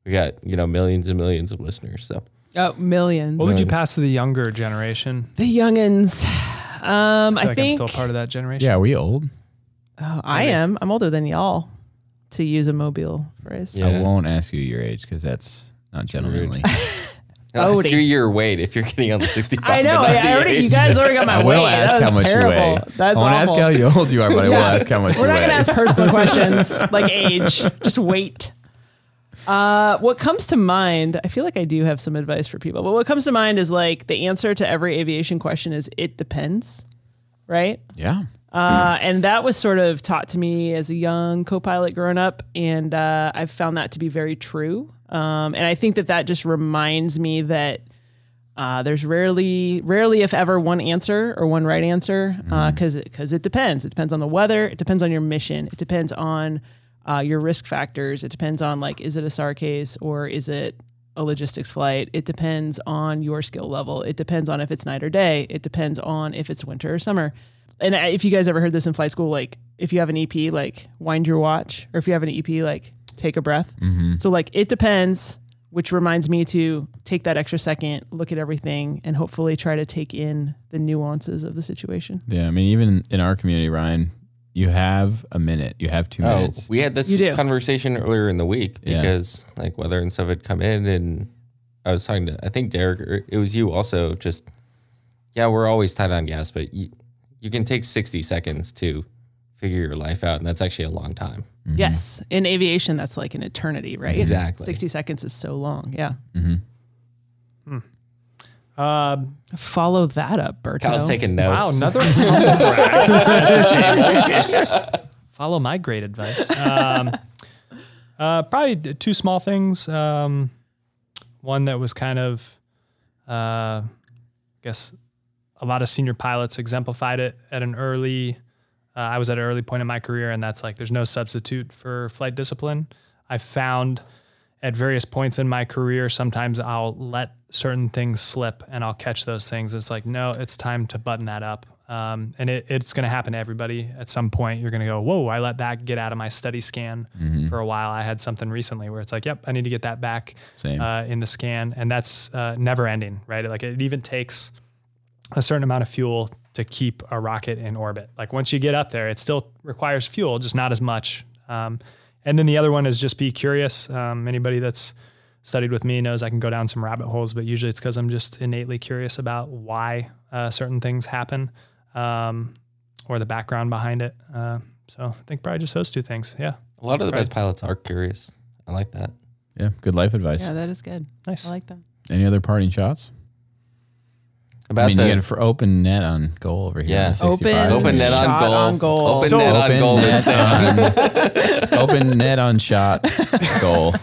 We got you know millions and millions of listeners, so Oh, millions. What would you pass to the younger generation? the youngins. Um, I, I feel like I'm think still part of that generation. Yeah, are we old? oh, I am. I'm older than y'all. To use a mobile phrase. Yeah. I won't ask you your age because that's not gentlemanly. [LAUGHS] I'll ask you your weight if you're getting on the [LAUGHS] 65. I know. I already, you guys already got my I weight. will ask that how was much terrible. you weigh. That's I won't ask how you old you are, but I will Yeah. ask how much We're you not weigh. gonna ask personal [LAUGHS] questions like age, just weight. Uh, what comes to mind? I feel like I do have some advice for people, but what comes to mind is like the answer to every aviation question is it depends, right? yeah. Uh, and that was sort of taught to me as a young co-pilot growing up, and uh, I've found that to be very true. Um, and I think that that just reminds me that uh, there's rarely, rarely if ever, one answer or one right answer, because because it depends. It depends on the weather. It depends on your mission. It depends on uh, your risk factors. It depends on like, is it a SAR case or is it a logistics flight? It depends on your skill level. It depends on if it's night or day. It depends on if it's winter or summer. And if you guys ever heard this in flight school, like if you have an EP, like wind your watch, or if you have an EP, like take a breath. Mm-hmm. So like it depends, which reminds me to take that extra second, look at everything, and hopefully try to take in the nuances of the situation. Yeah, I mean, even in our community, Ryan, you have a minute. You have two Oh, minutes. we had this conversation earlier in the week Yeah. because like weather and stuff had come in, and I was talking to I think Derek, or it was you also. Just yeah, we're always tight on gas, but you, you can take sixty seconds to figure your life out, and that's actually a long time. Yes. In aviation, that's like an eternity, right? Exactly. 60 seconds is so long. Yeah. Uh, Follow that up, Berto. Kyle's taking notes. wow, another. [LAUGHS] Follow my great advice. Um, uh, probably two small things. Um, one that was kind of, uh, I guess, a lot of senior pilots exemplified it at an early. Uh, I was at an early point in my career, and that's like there's no substitute for flight discipline. I found at various points in my career, sometimes I'll let certain things slip and I'll catch those things. It's like, no, it's time to button that up. Um, and it, it's going to happen to everybody at some point. You're going to go, whoa, I let that get out of my study scan for a while. I had something recently where it's like, yep, I need to get that back uh, in the scan. And that's uh, never ending, right? Like it even takes a certain amount of fuel to keep a rocket in orbit. Like once you get up there, it still requires fuel, just not as much. Um, and then the other one is just be curious. Um, anybody that's studied with me knows I can go down some rabbit holes, but usually it's because I'm just innately curious about why uh, certain things happen um, or the background behind it. Uh, so I think probably just those two things. Yeah. A lot of the Right. best pilots are curious. I like that. yeah, good life advice. Yeah, that is good. Nice. I like that. Any other parting shots? About I mean, the you got it for open net on goal over here. Yeah. on the 65. Open- open net on goal. on goal. Open So- net on goal. net with on- [LAUGHS] open net on shot goal.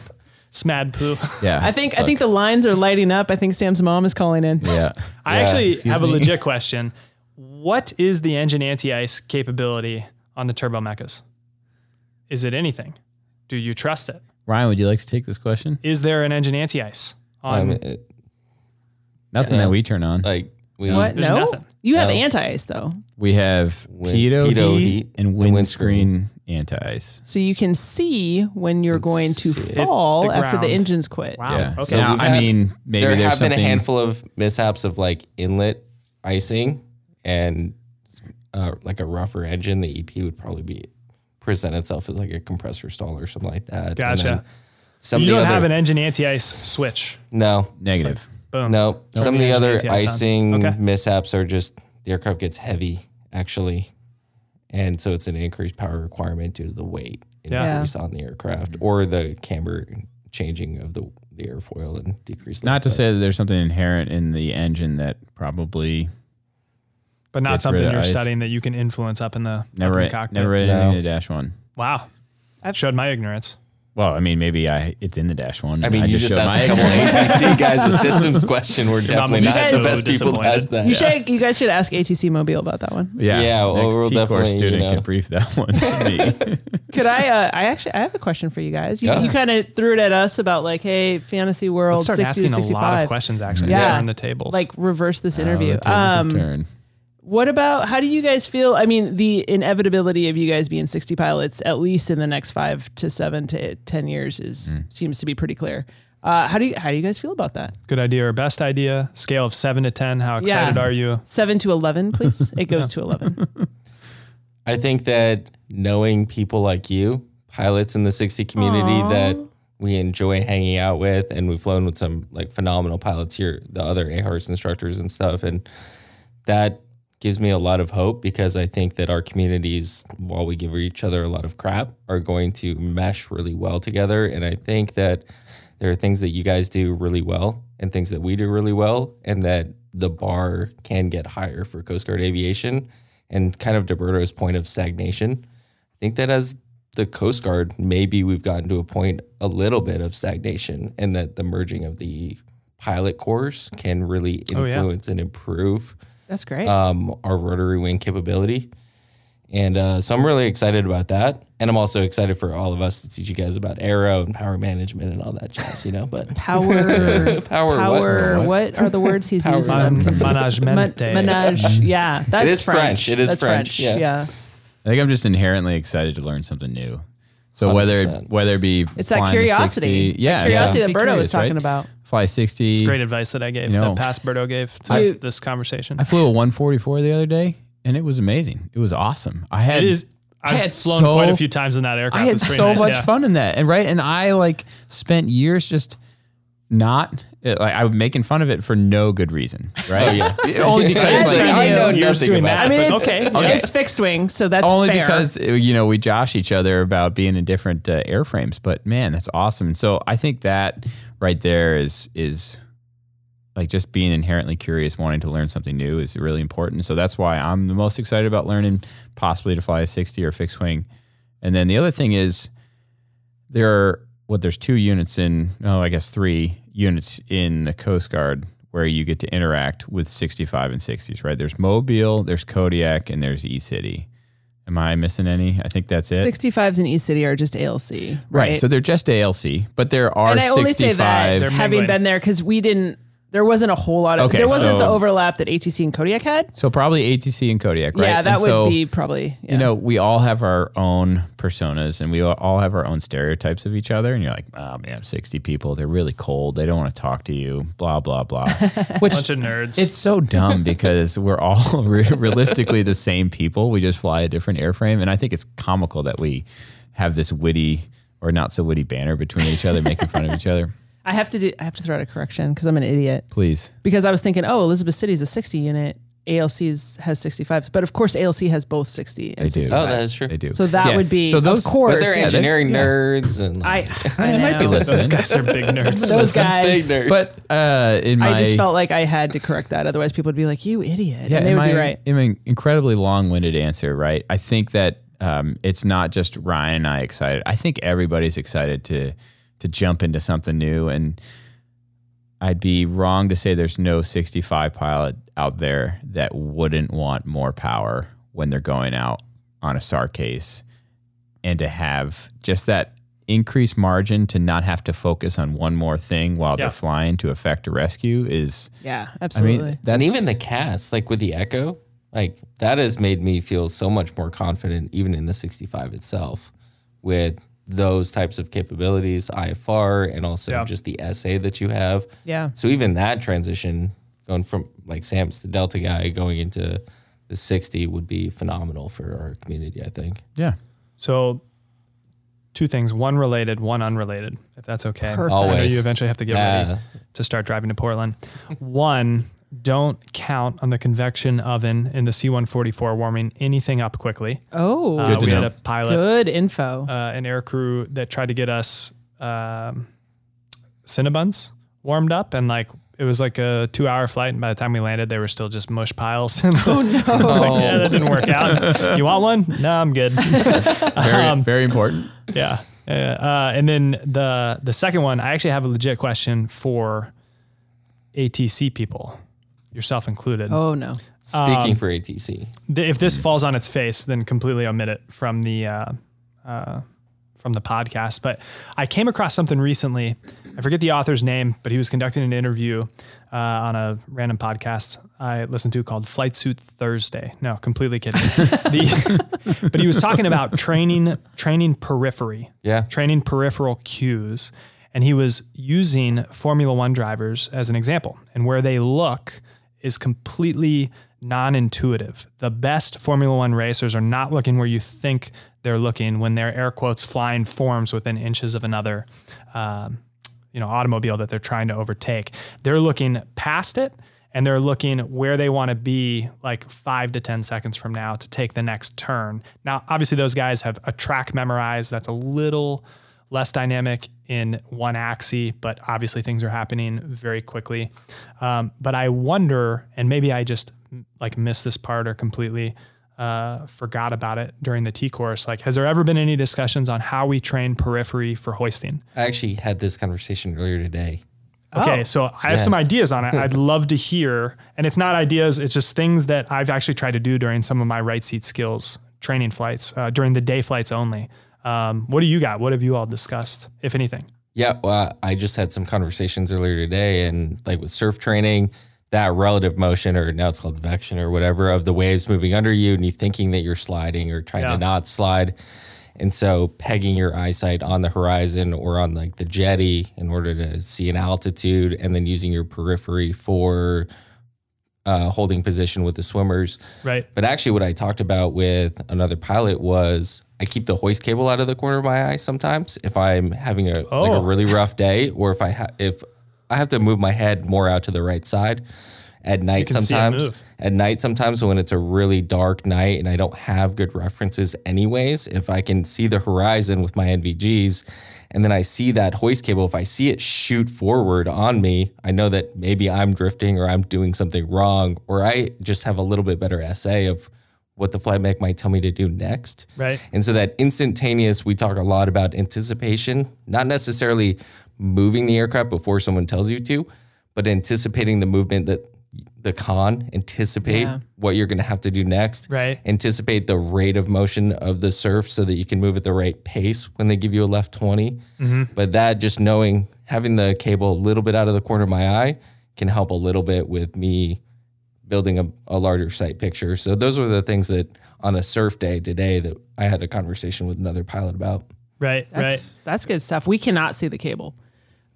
Smad poo. Yeah. I think I think the lines are lighting up. I think Sam's mom is calling in. Yeah. [LAUGHS] I Yeah, actually excuse have a legit [LAUGHS] question. What is the engine anti-ice capability on the Turbomecas? Is it anything? Do you trust it? Ryan, would you like to take this question? Is there an engine anti-ice on? I mean, it- Nothing Yeah. that we turn on. like we What? There's no. nothing. You have No. anti-ice though, We have Win- pitot, pitot heat, heat and and windscreen anti-ice. so you can see when you're going to see it. fall the after the ground. engines quit. Wow. Yeah. Okay. So now, we've I had- mean, maybe there there's have been something. a handful of mishaps of like inlet icing and uh, like a rougher engine. The EP would probably be present itself as like a compressor stall or something like that. And Gotcha. then Some you of don't other, have an engine anti-ice switch. no, Negative. Boom. no. Some of the other anti-ice icing Okay. mishaps are just the aircraft gets heavy actually, and so it's an increased power requirement due to the weight Yeah. increase on the aircraft or the camber changing of the the airfoil and decrease. Not to lift. say that there's something inherent in the engine that probably but not something you're ice. studying that you can influence up in the, up never in the cockpit. never read No. anything in the dash one. Wow. I've- Showed my ignorance. Well, I mean, maybe I it's in the dash one. I and mean, you just showed asked a couple. ATC [LAUGHS] guys a systems question. We're definitely not so the best people to ask that. You should. You guys should ask ATC Mobile about that one. Yeah, Yeah, well, next we'll T definitely, course you student know. could brief that one to me. [LAUGHS] Could I? Uh, I actually I have a question for you guys. You, Yeah. you kind of threw it at us about like, hey, Fantasy World, Let's start 60 to asking a lot of questions actually. Yeah. Turn the tables. Like reverse this Oh, interview. the tables have um, turned. What about how do you guys feel? I mean, the inevitability of you guys being 60 pilots, at least in the next five to seven to 10 years, is seems to be pretty clear. Uh, how do you how do you guys feel about that? good idea or best idea? Scale of seven to ten. How excited Yeah. are you? Seven to 11, please. It goes [LAUGHS] to 11. I think that knowing people like you, pilots in the 60 community that we enjoy hanging out with, and we've flown with some like phenomenal pilots here, the other AHARS instructors and stuff. And that gives me a lot of hope because I think that our communities, while we give each other a lot of crap, are going to mesh really well together. And I think that there are things that you guys do really well and things that we do really well, and that the bar can get higher for Coast Guard aviation. And kind of Deberto's point of stagnation, I think that as the Coast Guard, maybe we've gotten to a point a little bit of stagnation, and that the merging of the pilot course can really Oh, yeah. influence and improve That's great. um, our rotary wing capability. And uh, so I'm really excited about that. And I'm also excited for all of us to teach you guys about aero and power management and all that jazz, you know. But [LAUGHS] power, [LAUGHS] power, power. what? What? are the words he's Power using? Man- I'm management. Man- menage. Yeah, [LAUGHS] that's is French. It is That's French, yeah. yeah. I think I'm just inherently excited to learn something new. So whether 100%. whether it be It's that curiosity. 60, yeah, That curiosity yeah. that Be Berto was talking right? about. Fly sixty. It's great advice that I gave, You know. that past Berto gave to I- this conversation. I flew a 144 the other day, and it was amazing. It was awesome. I had it is. I I've had flown so- quite a few times in that aircraft. I had It's so nice, much yeah. fun in that, and right, and I like spent years just not it, like I was making fun of it for no good reason, right? Oh, yeah. [LAUGHS] only because That's like, what I know You're nothing doing about that. I mean, it's, okay, okay. it's fixed wing, so that's only fair. because uh, you know we josh each other about being in different uh, airframes. But man, that's awesome. And so I think that right there is is like just being inherently curious, wanting to learn something new is really important. So that's why I'm the most excited about learning possibly to fly a 60 or fixed wing. And then the other thing is there are what there's two units in oh I guess three units in the Coast Guard where you get to interact with 65 and 60s, right? There's Mobile, there's Kodiak, and there's E City. Am I missing any? I think that's it. 65s in East City are just ALC, right? right. So they're just ALC, but there are and I only say 65. that They're having mingling. been there because we didn't. There wasn't a whole lot of. Okay, there wasn't so- the overlap that ATC and Kodiak had. so probably ATC and Kodiak, right? Yeah, that And would so, be probably. Yeah. You know, we all have our own personas and we all have our own stereotypes of each other. And you're like, oh man, 60 people, they're really cold. They don't want to talk to you, blah, blah, blah. [LAUGHS] Which bunch of nerds. It's so dumb because we're all [LAUGHS] realistically the same people. We just fly a different airframe. And I think it's comical that we have this witty or not so witty banner between each other, making fun of each other. I have to do. I have to throw out a correction because I'm an idiot. Please. Because I was thinking, oh, Elizabeth City is a 60 unit. ALC's has 65s, but of course ALC has both 60 and They do. 65s. Oh, that is true. They do. So that Yeah. would be, So those, of course. But they're Yeah, they- engineering yeah. nerds and I, I They might be know. listening. Those guys are big nerds. Those guys. big nerds. But uh, in my I just felt like I had to correct that. Otherwise, people would be like, "You idiot," yeah, and they in would my, be right. in my incredibly long-winded answer, right? I think that um, it's not just Ryan and I excited. I think everybody's excited to to jump into something new, and I'd be wrong to say there's no 65 pilot out there that wouldn't want more power when they're going out on a SAR case, and to have just that increased margin to not have to focus on one more thing while Yeah. they're flying to effect a rescue is. Yeah, I absolutely. mean, that's and even the cast, like with the Echo, like that has made me feel so much more confident, even in the 65 itself, with those types of capabilities, IFR, and also Yeah. just the SA that you have. yeah. So even that transition, going from like Sam's the Delta guy going into the 60 would be phenomenal for our community, I think. yeah. So, two things: one related, one unrelated. If that's okay. Perfect. I know Always. you eventually have to get Yeah. ready to start driving to Portland. one, don't count on the convection oven in the C-144 warming anything up quickly. Oh, Uh, Good to we had a pilot, good info. uh, an air crew that tried to get us um, Cinnabons warmed up, and like it was like a two-hour flight, and by the time we landed, they were still just mush piles. [LAUGHS] oh no! it's like, yeah, that didn't work out. [LAUGHS] you want one? No, I'm good. [LAUGHS] Very, Um, very important. Yeah. Uh, uh, and then the the second one, I actually have a legit question for ATC people, yourself included. oh no. Speaking for ATC, Th- If this falls on its face, then completely omit it from the uh, uh, from the podcast. But I came across something recently. I forget the author's name, but he was conducting an interview uh, on a random podcast I listened to called Flight Suit Thursday. No, completely kidding. [LAUGHS] the, but he was talking about training training periphery. Yeah. Training peripheral cues. And he was using Formula One drivers as an example. And where they look is completely non intuitive. The best Formula One racers are not looking where you think they're looking when they're air quotes flying forms within inches of another. Um, you know, automobile that they're trying to overtake. They're looking past it and they're looking where they want to be like five to 10 seconds from now to take the next turn. Now, obviously, those guys have a track memorized that's a little less dynamic in one axis, but obviously things are happening very quickly. Um, but I wonder, and maybe I just like missed this part or completely uh, forgot about it during the T course. Like, has there ever been any discussions on how we train periphery for hoisting? I actually had this conversation earlier today. Okay, Oh. so I have some ideas on it. I'd [LAUGHS] love to hear, and it's not ideas; it's just things that I've actually tried to do during some of my right seat skills training flights, uh, during the day flights only. Um, what do you got? What have you all discussed, if anything? Yeah, well, I just had some conversations earlier today, and like with surf training, that relative motion, or now it's called vection or whatever, of the waves moving under you, and you thinking that you're sliding or trying Yeah. to not slide. And so pegging your eyesight on the horizon or on like the jetty in order to see an altitude and then using your periphery for uh, holding position with the swimmers. Right. But actually, what I talked about with another pilot was I keep the hoist cable out of the corner of my eye sometimes if I'm having a like a Oh. really rough day, or if I ha- if I have to move my head more out to the right side at night. can see it Sometimes at night, sometimes when it's a really dark night and I don't have good references, anyways, if I can see the horizon with my NVGs. And then I see that hoist cable. If I see it shoot forward on me, I know that maybe I'm drifting or I'm doing something wrong, or I just have a little bit better SA of what the flight mech might tell me to do next. Right. And so that instantaneous, we talk a lot about anticipation, not necessarily moving the aircraft before someone tells you to, but anticipating the movement that the con, anticipate Yeah. what you're going to have to do next. Right. Anticipate the rate of motion of the surf so that you can move at the right pace when they give you a left 20. Mm-hmm. But that just knowing, having the cable a little bit out of the corner of my eye can help a little bit with me building a, a larger sight picture. So those were the things that on a surf day today that I had a conversation with another pilot about. Right. That's, right. That's good stuff. We cannot see the cable.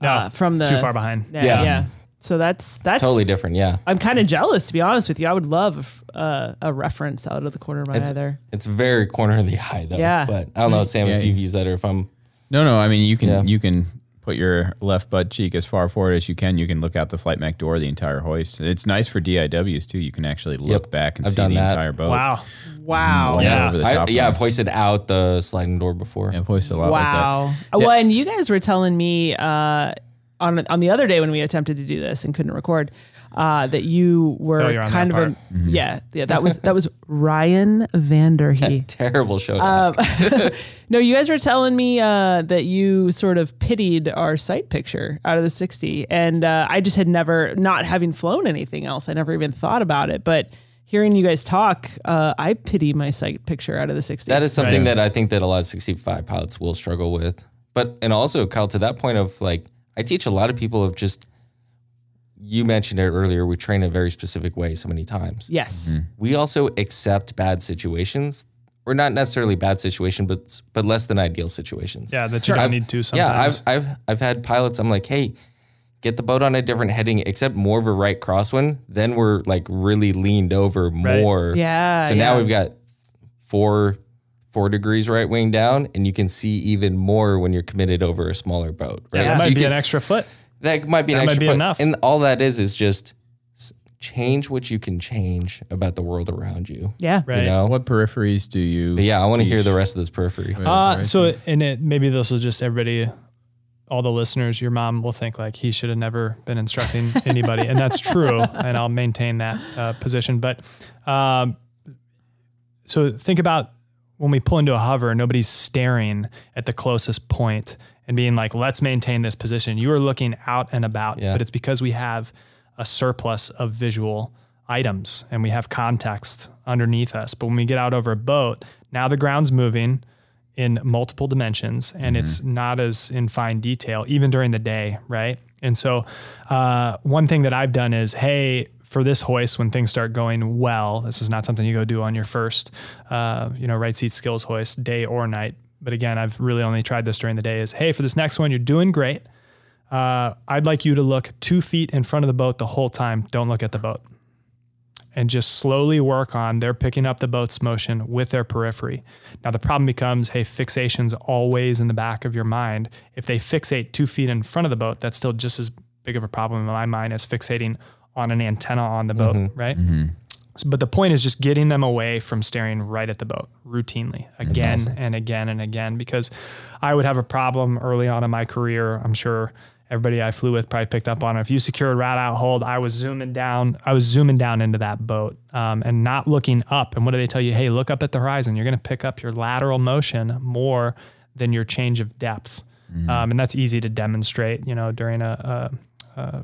No, uh, from the too far behind. Yeah. Yeah. yeah. So that's that's Totally different, yeah. I'm kind of jealous, to be honest with you. I would love uh, a reference out of the corner of my It's, eye there. it's very corner of the eye though. Yeah. But I don't know, Sam, if Yeah. you've used that or if I'm No, no. I mean, you can Yeah. you can put your left butt cheek as far forward as you can. You can look out the flight mech door, the entire hoist. It's nice for DIWs too. You can actually look Yep. back and I've see done the that. entire boat. Wow. Wow. Yeah. I, yeah. I've hoisted out the sliding door before. Yeah, I've hoisted a lot like that. Wow. Well, and you guys were telling me uh, on on the other day when we attempted to do this and couldn't record uh, that you were Failure kind of a yeah yeah that was that was Ryan Vanderhee. Terrible show. Um, [LAUGHS] No, you guys were telling me uh, that you sort of pitied our sight picture out of the 60. And uh, I just had never, not having flown anything else, I never even thought about it. But hearing you guys talk, uh, I pity my sight picture out of the 60. That is something Right. that I think that a lot of 65 pilots will struggle with. But and also, Kyle, to that point of like, I teach a lot of people of just. You mentioned it earlier. We train a very specific way so many times. yes. Mm-hmm. We also accept bad situations, or not necessarily bad situation, but but less than ideal situations. Yeah, that you don't I've- need to sometimes. Yeah. I've I've I've had pilots. I'm like, hey, get the boat on a different heading, except more of a right crosswind. Then we're like really leaned over more. Yeah, So now we've got four four degrees right wing down, and you can see even more when you're committed over a smaller boat. Right. yeah, that So might you be can- an extra foot. That might be an that might extra be foot. enough. And all that is is just s- change what you can change about the world around you. Yeah. Right. You know. What peripheries do you? But yeah, I want to hear the rest of this periphery. Uh, so, and it, maybe this will just everybody, all the listeners, your mom will think like he should have never been instructing [LAUGHS] anybody. and that's true. And I'll maintain that uh, position. But um, so think about when we pull into a hover, nobody's staring at the closest point and being like, let's maintain this position. You are looking out and about, Yeah. but it's because we have a surplus of visual items and we have context underneath us. But when we get out over a boat, now the ground's moving in multiple dimensions and it's not as in fine detail, even during the day, right? And so, uh, one thing that I've done is, hey, for this hoist, when things start going well, this is not something you go do on your first, uh, you know, right seat skills hoist, day or night. But again, I've really only tried this during the day. Is hey, for this next one, you're doing great. Uh, I'd like you to look two feet in front of the boat the whole time. Don't look at the boat and just slowly work on they're picking up the boat's motion with their periphery. Now the problem becomes, hey, fixation's always in the back of your mind. If they fixate two feet in front of the boat, that's still just as big of a problem in my mind as fixating on an antenna on the boat, right? So- But the point is just getting them away from staring right at the boat routinely again and again and again because I would have a problem early on in my career. I'm sure everybody I flew with probably picked up on it. If you secured rad out hold, I was zooming down. I was zooming down into that boat um, and not looking up. And what do they tell you? Hey, look up at the horizon. You're going to pick up your lateral motion more than your change of depth. Um, and that's easy to demonstrate, you know, during a, a, a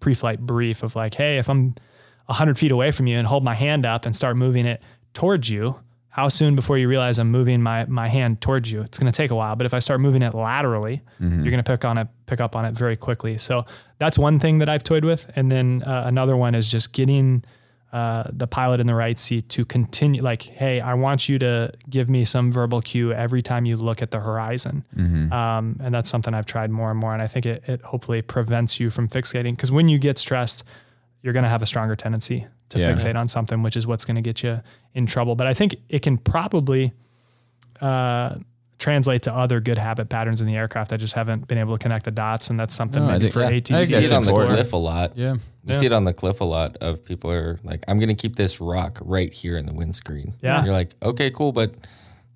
pre-flight brief of like, hey, if I'm 100 feet away from you and hold my hand up and start moving it towards you, how soon before you realize I'm moving my my hand towards you? It's going to take a while, but if I start moving it laterally, you're going to pick on it, pick up on it very quickly. So that's one thing that I've toyed with, and then uh, another one is just getting uh, the pilot in the right seat to continue like hey i want you to give me some verbal cue every time you look at the horizon. Um, and that's something i've tried more and more and i think it, it hopefully prevents you from fixating. Because when you get stressed you're going to have a stronger tendency to Yeah. fixate on something which is what's going to get you in trouble but i think it can probably uh, translate to other good habit patterns in the aircraft i just haven't been able to connect the dots and that's something No, I maybe think- for yeah. I You see it on the important. cliff a lot. Yeah. You see it on the cliff a lot of people are like, I'm going to keep this rock right here in the windscreen. Yeah. You're like, okay, cool. But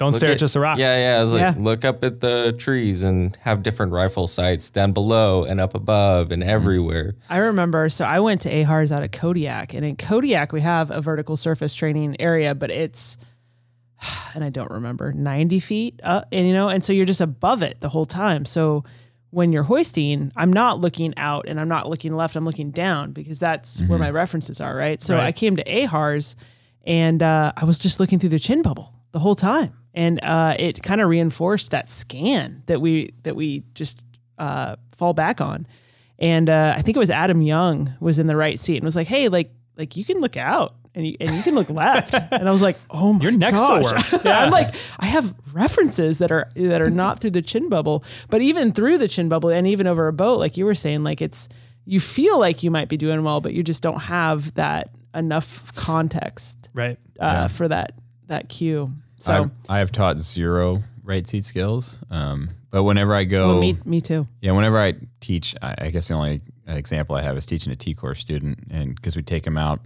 don't look stare at at just a rock Yeah, yeah. I was like, Yeah. look up at the trees and have different rifle sights down below and up above and everywhere. I remember, so I went to AHARS out of Kodiak, and in Kodiak we have a vertical surface training area, but it's, [SIGHS] and I don't remember, 90 feet up, and you know, and so you're just above it the whole time. So when you're hoisting, I'm not looking out and I'm not looking left, I'm looking down because that's where my references are, right? So Right. I came to AHARS and uh, I was just looking through the chin bubble the whole time. And uh, it kind of reinforced that scan that we that we just uh, fall back on. And uh, I think it was Adam Young was in the right seat and was like, "Hey, like like you can look out and you, and you can look [LAUGHS] left." And I was like, "Oh my You're next to gosh. words. [LAUGHS] I'm like, I have references that are that are not through the chin bubble, but even through the chin bubble and even over a boat, like you were saying, like it's you feel like you might be doing well, but you just don't have that enough context right uh, for that that cue. So I've- I have taught zero right seat skills. Um, but whenever I go, well, me me too. yeah, whenever I teach, I, I guess the only example I have is teaching a T course student, and because we take them out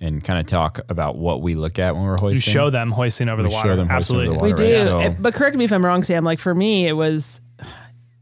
and kind of talk about what we look at when we're hoisting. you show them hoisting over We the show water them hoisting over absolutely the We water, do, right? So- It- but correct me if I'm wrong, Sam. Like for me, it was,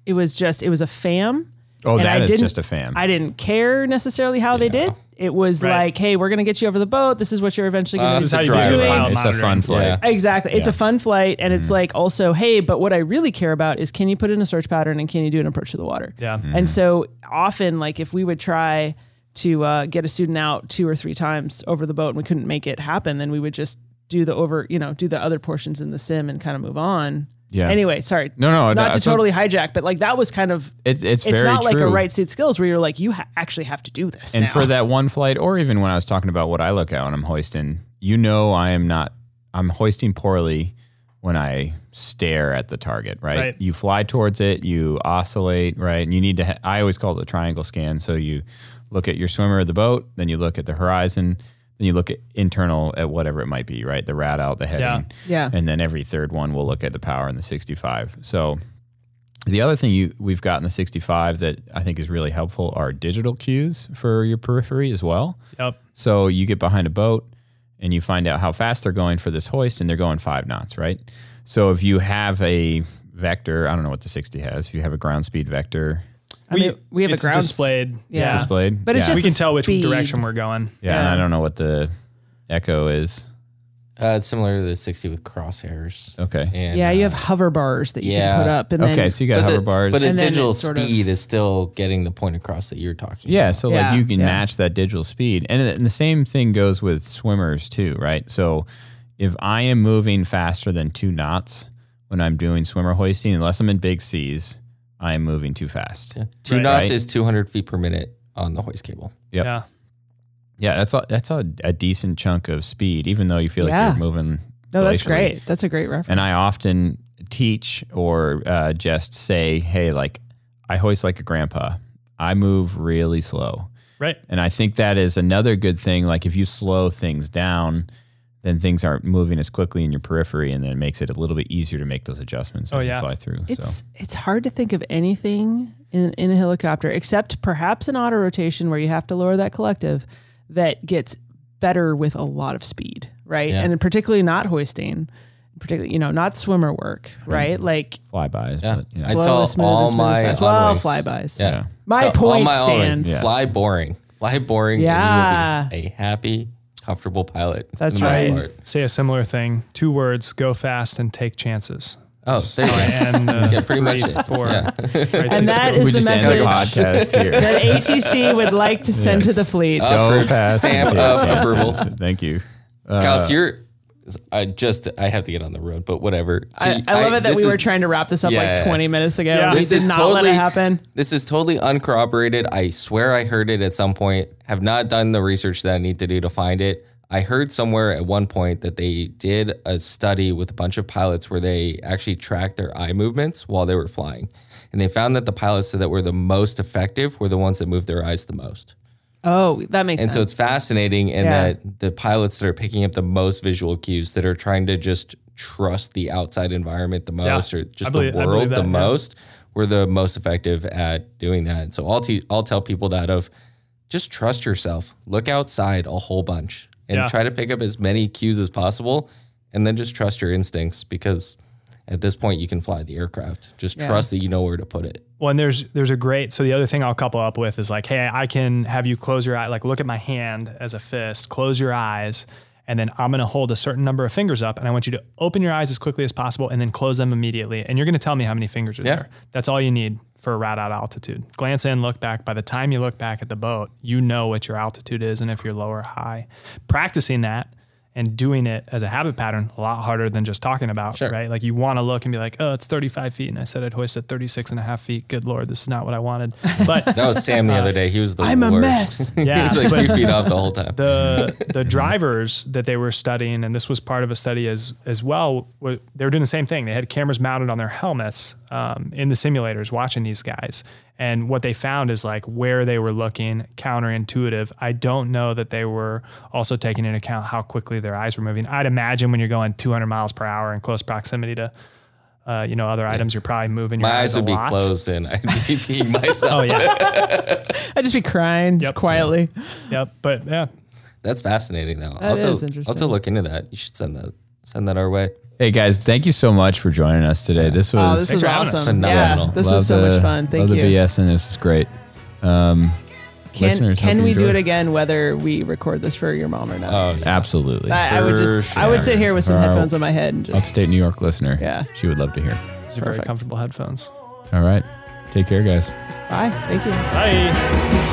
it was just it was a fam. Oh, and that I is didn't- just a fam. I didn't care necessarily how they did. It was Right. like, hey, we're gonna get you over the boat. This is what you're eventually Uh, gonna this be is how you do doing. your pilot it's a fun flight. Yeah. Exactly. It's Yeah. a fun flight. And it's like also, hey, but what I really care about is can you put in a search pattern and can you do an approach to the water? Yeah. Mhm. And so often, like if we would try to uh, get a student out two or three times over the boat and we couldn't make it happen, then we would just do the over, you know, do the other portions in the sim and kind of move on. Yeah. Anyway, sorry. No, no, Not no, to so- totally hijack, but like that was kind of. It's it's, It's very not like true. a right seat skills where you're like you ha- actually have to do this. And now. for that one flight, or even when I was talking about what I look at when I'm hoisting, you know, I am not. I'm hoisting poorly when I stare at the target. Right. Right. You fly towards it. You oscillate. Right. And you need to. Ha- I always call it a triangle scan. So you look at your swimmer of the boat, then you look at the horizon, then you look at internal at whatever it might be. Right. The rad out, the heading. Yeah. And then every third one we'll look at the power in the 65. So. The other thing you we've got in the 65 that I think is really helpful are digital cues for your periphery as well. Yep. So you get behind a boat and you find out how fast they're going for this hoist, and they're going five knots, right? So if you have a vector, I don't know what the 60 has. If you have a ground speed vector, I mean, we have a it's ground displayed. Yeah. it's displayed. But it's yeah. just We can the tell which speed. direction we're going. yeah, and. I don't know what the echo is. Uh, it's similar to the 60 with crosshairs. Okay. And, Yeah, you uh, have hover bars that you yeah. can put up, and then okay, so you got but hover the, bars. But the And digital it's sort of- speed is still getting the point across that you're talking Yeah, so Yeah, like you can yeah. match that digital speed, and, and the same thing goes with swimmers too, right? So if I am moving faster than two knots when I'm doing swimmer hoisting, unless I'm in big seas, I am moving too fast. about. Two Right. knots Right. is 200 feet per minute on the hoist cable. Yep. Yeah. Yeah, that's a, that's a, a decent chunk of speed, even though you feel like you're moving. no, that's great. That's a great reference. And I often teach or uh, just say, hey, like I hoist like a grandpa. I move really slow. Right. And I think that is another good thing. Like if you slow things down, then things aren't moving as quickly in your periphery, and then it makes it a little bit easier to make those adjustments Oh, as yeah. you fly through. It's so it's hard to think of anything in, in a helicopter except perhaps an auto rotation where you have to lower that collective that gets better with a lot of speed, right? Yeah. And particularly not hoisting, particularly you know not swimmer work, right? Like flybys. Yeah. But, yeah. I slow, tell smooth, all smooth, my fast. well on-ways- flybys. Yeah. Yeah. My Tell all point my stands. Yes. Fly boring. Fly boring. Yeah. And you will be a happy, comfortable pilot. That's right. part. Say a similar thing. Two words: go fast and take chances. Oh, there you go. And [LAUGHS] uh, Yeah, pretty much three, it. four. Yeah. right [LAUGHS] And seats that go. is we the just ended the message podcast [LAUGHS] here. that ATC would like to send to the fleet. Go Approved. fast. Stamp and of take chances. approval. Thank you. Uh, Kyle, to your I just I have to get on the road, but whatever. I, See, I love it that this we were trying to wrap this up Yeah. like 20 minutes ago. Yeah. We This did is not totally let it happen. This is totally uncorroborated. I swear I heard it at some point. Have not done the research that I need to do to find it. I heard somewhere at one point that they did a study with a bunch of pilots where they actually tracked their eye movements while they were flying. And they found that the pilots that were the most effective were the ones that moved their eyes the most. Oh, that makes sense. And sense. so it's fascinating in Yeah. that the pilots that are picking up the most visual cues that are trying to just trust the outside environment the most or just believe- the world that, the yeah. most were the most effective at doing that. So I'll, te- I'll tell people that of just trust yourself. Look outside a whole bunch and Yeah. try to pick up as many cues as possible and then just trust your instincts because at this point you can fly the aircraft. Just Yeah. trust that you know where to put it. Well, and there's there's a great. So the other thing I'll couple up with is like, hey, I can have you close your eye, like look at my hand as a fist, close your eyes, and then I'm gonna hold a certain number of fingers up, and I want you to open your eyes as quickly as possible, and then close them immediately, and you're gonna tell me how many fingers are Yeah. there. That's all you need for a rad out altitude. Glance in, look back. By the time you look back at the boat, you know what your altitude is and if you're low or high. Practicing that and doing it as a habit pattern a lot harder than just talking about Sure. right like you want to look and be like oh it's 35 feet and i said i'd hoist at 36 and a half feet good lord this is not what i wanted [LAUGHS] but That was Sam the other day. He was the I'm a worst. mess. he [LAUGHS] Yeah, was like but- two feet off the whole time. the the drivers that they were studying, and this was part of a study as as well. were- They were doing the same thing. They had cameras mounted on their helmets um, in the simulators, watching these guys. And what they found is like where they were looking counterintuitive. I don't know that they were also taking into account how quickly their eyes were moving. I'd imagine when you're going 200 miles per hour in close proximity to, uh, you know, other items, you're probably moving your My eyes eyes would a be lot. closed and I'd be [LAUGHS] peeing myself. Oh yeah, [LAUGHS] I'd just be crying just Yep. quietly. yep. But yeah, That's fascinating though. That I'll tell, is interesting. I'll to look into that. You should send that send that our way. Hey guys, thank you so much for joining us today. This Oh, was this Thanks was for having us. awesome. Phenomenal. Yeah, this love was so the- much fun. Thank love you. the BS and this was great. Um, Can, listeners, hope can you we do enjoyed. it again, whether we record this for your mom or not? Oh, yeah. Absolutely. I, I would for just, I would sure. sit here with some For our headphones on my head and just. Upstate New York listener. Yeah. She would love to hear. these are very Perfect. comfortable headphones. All right. Take care, guys. Bye. Thank you. Bye.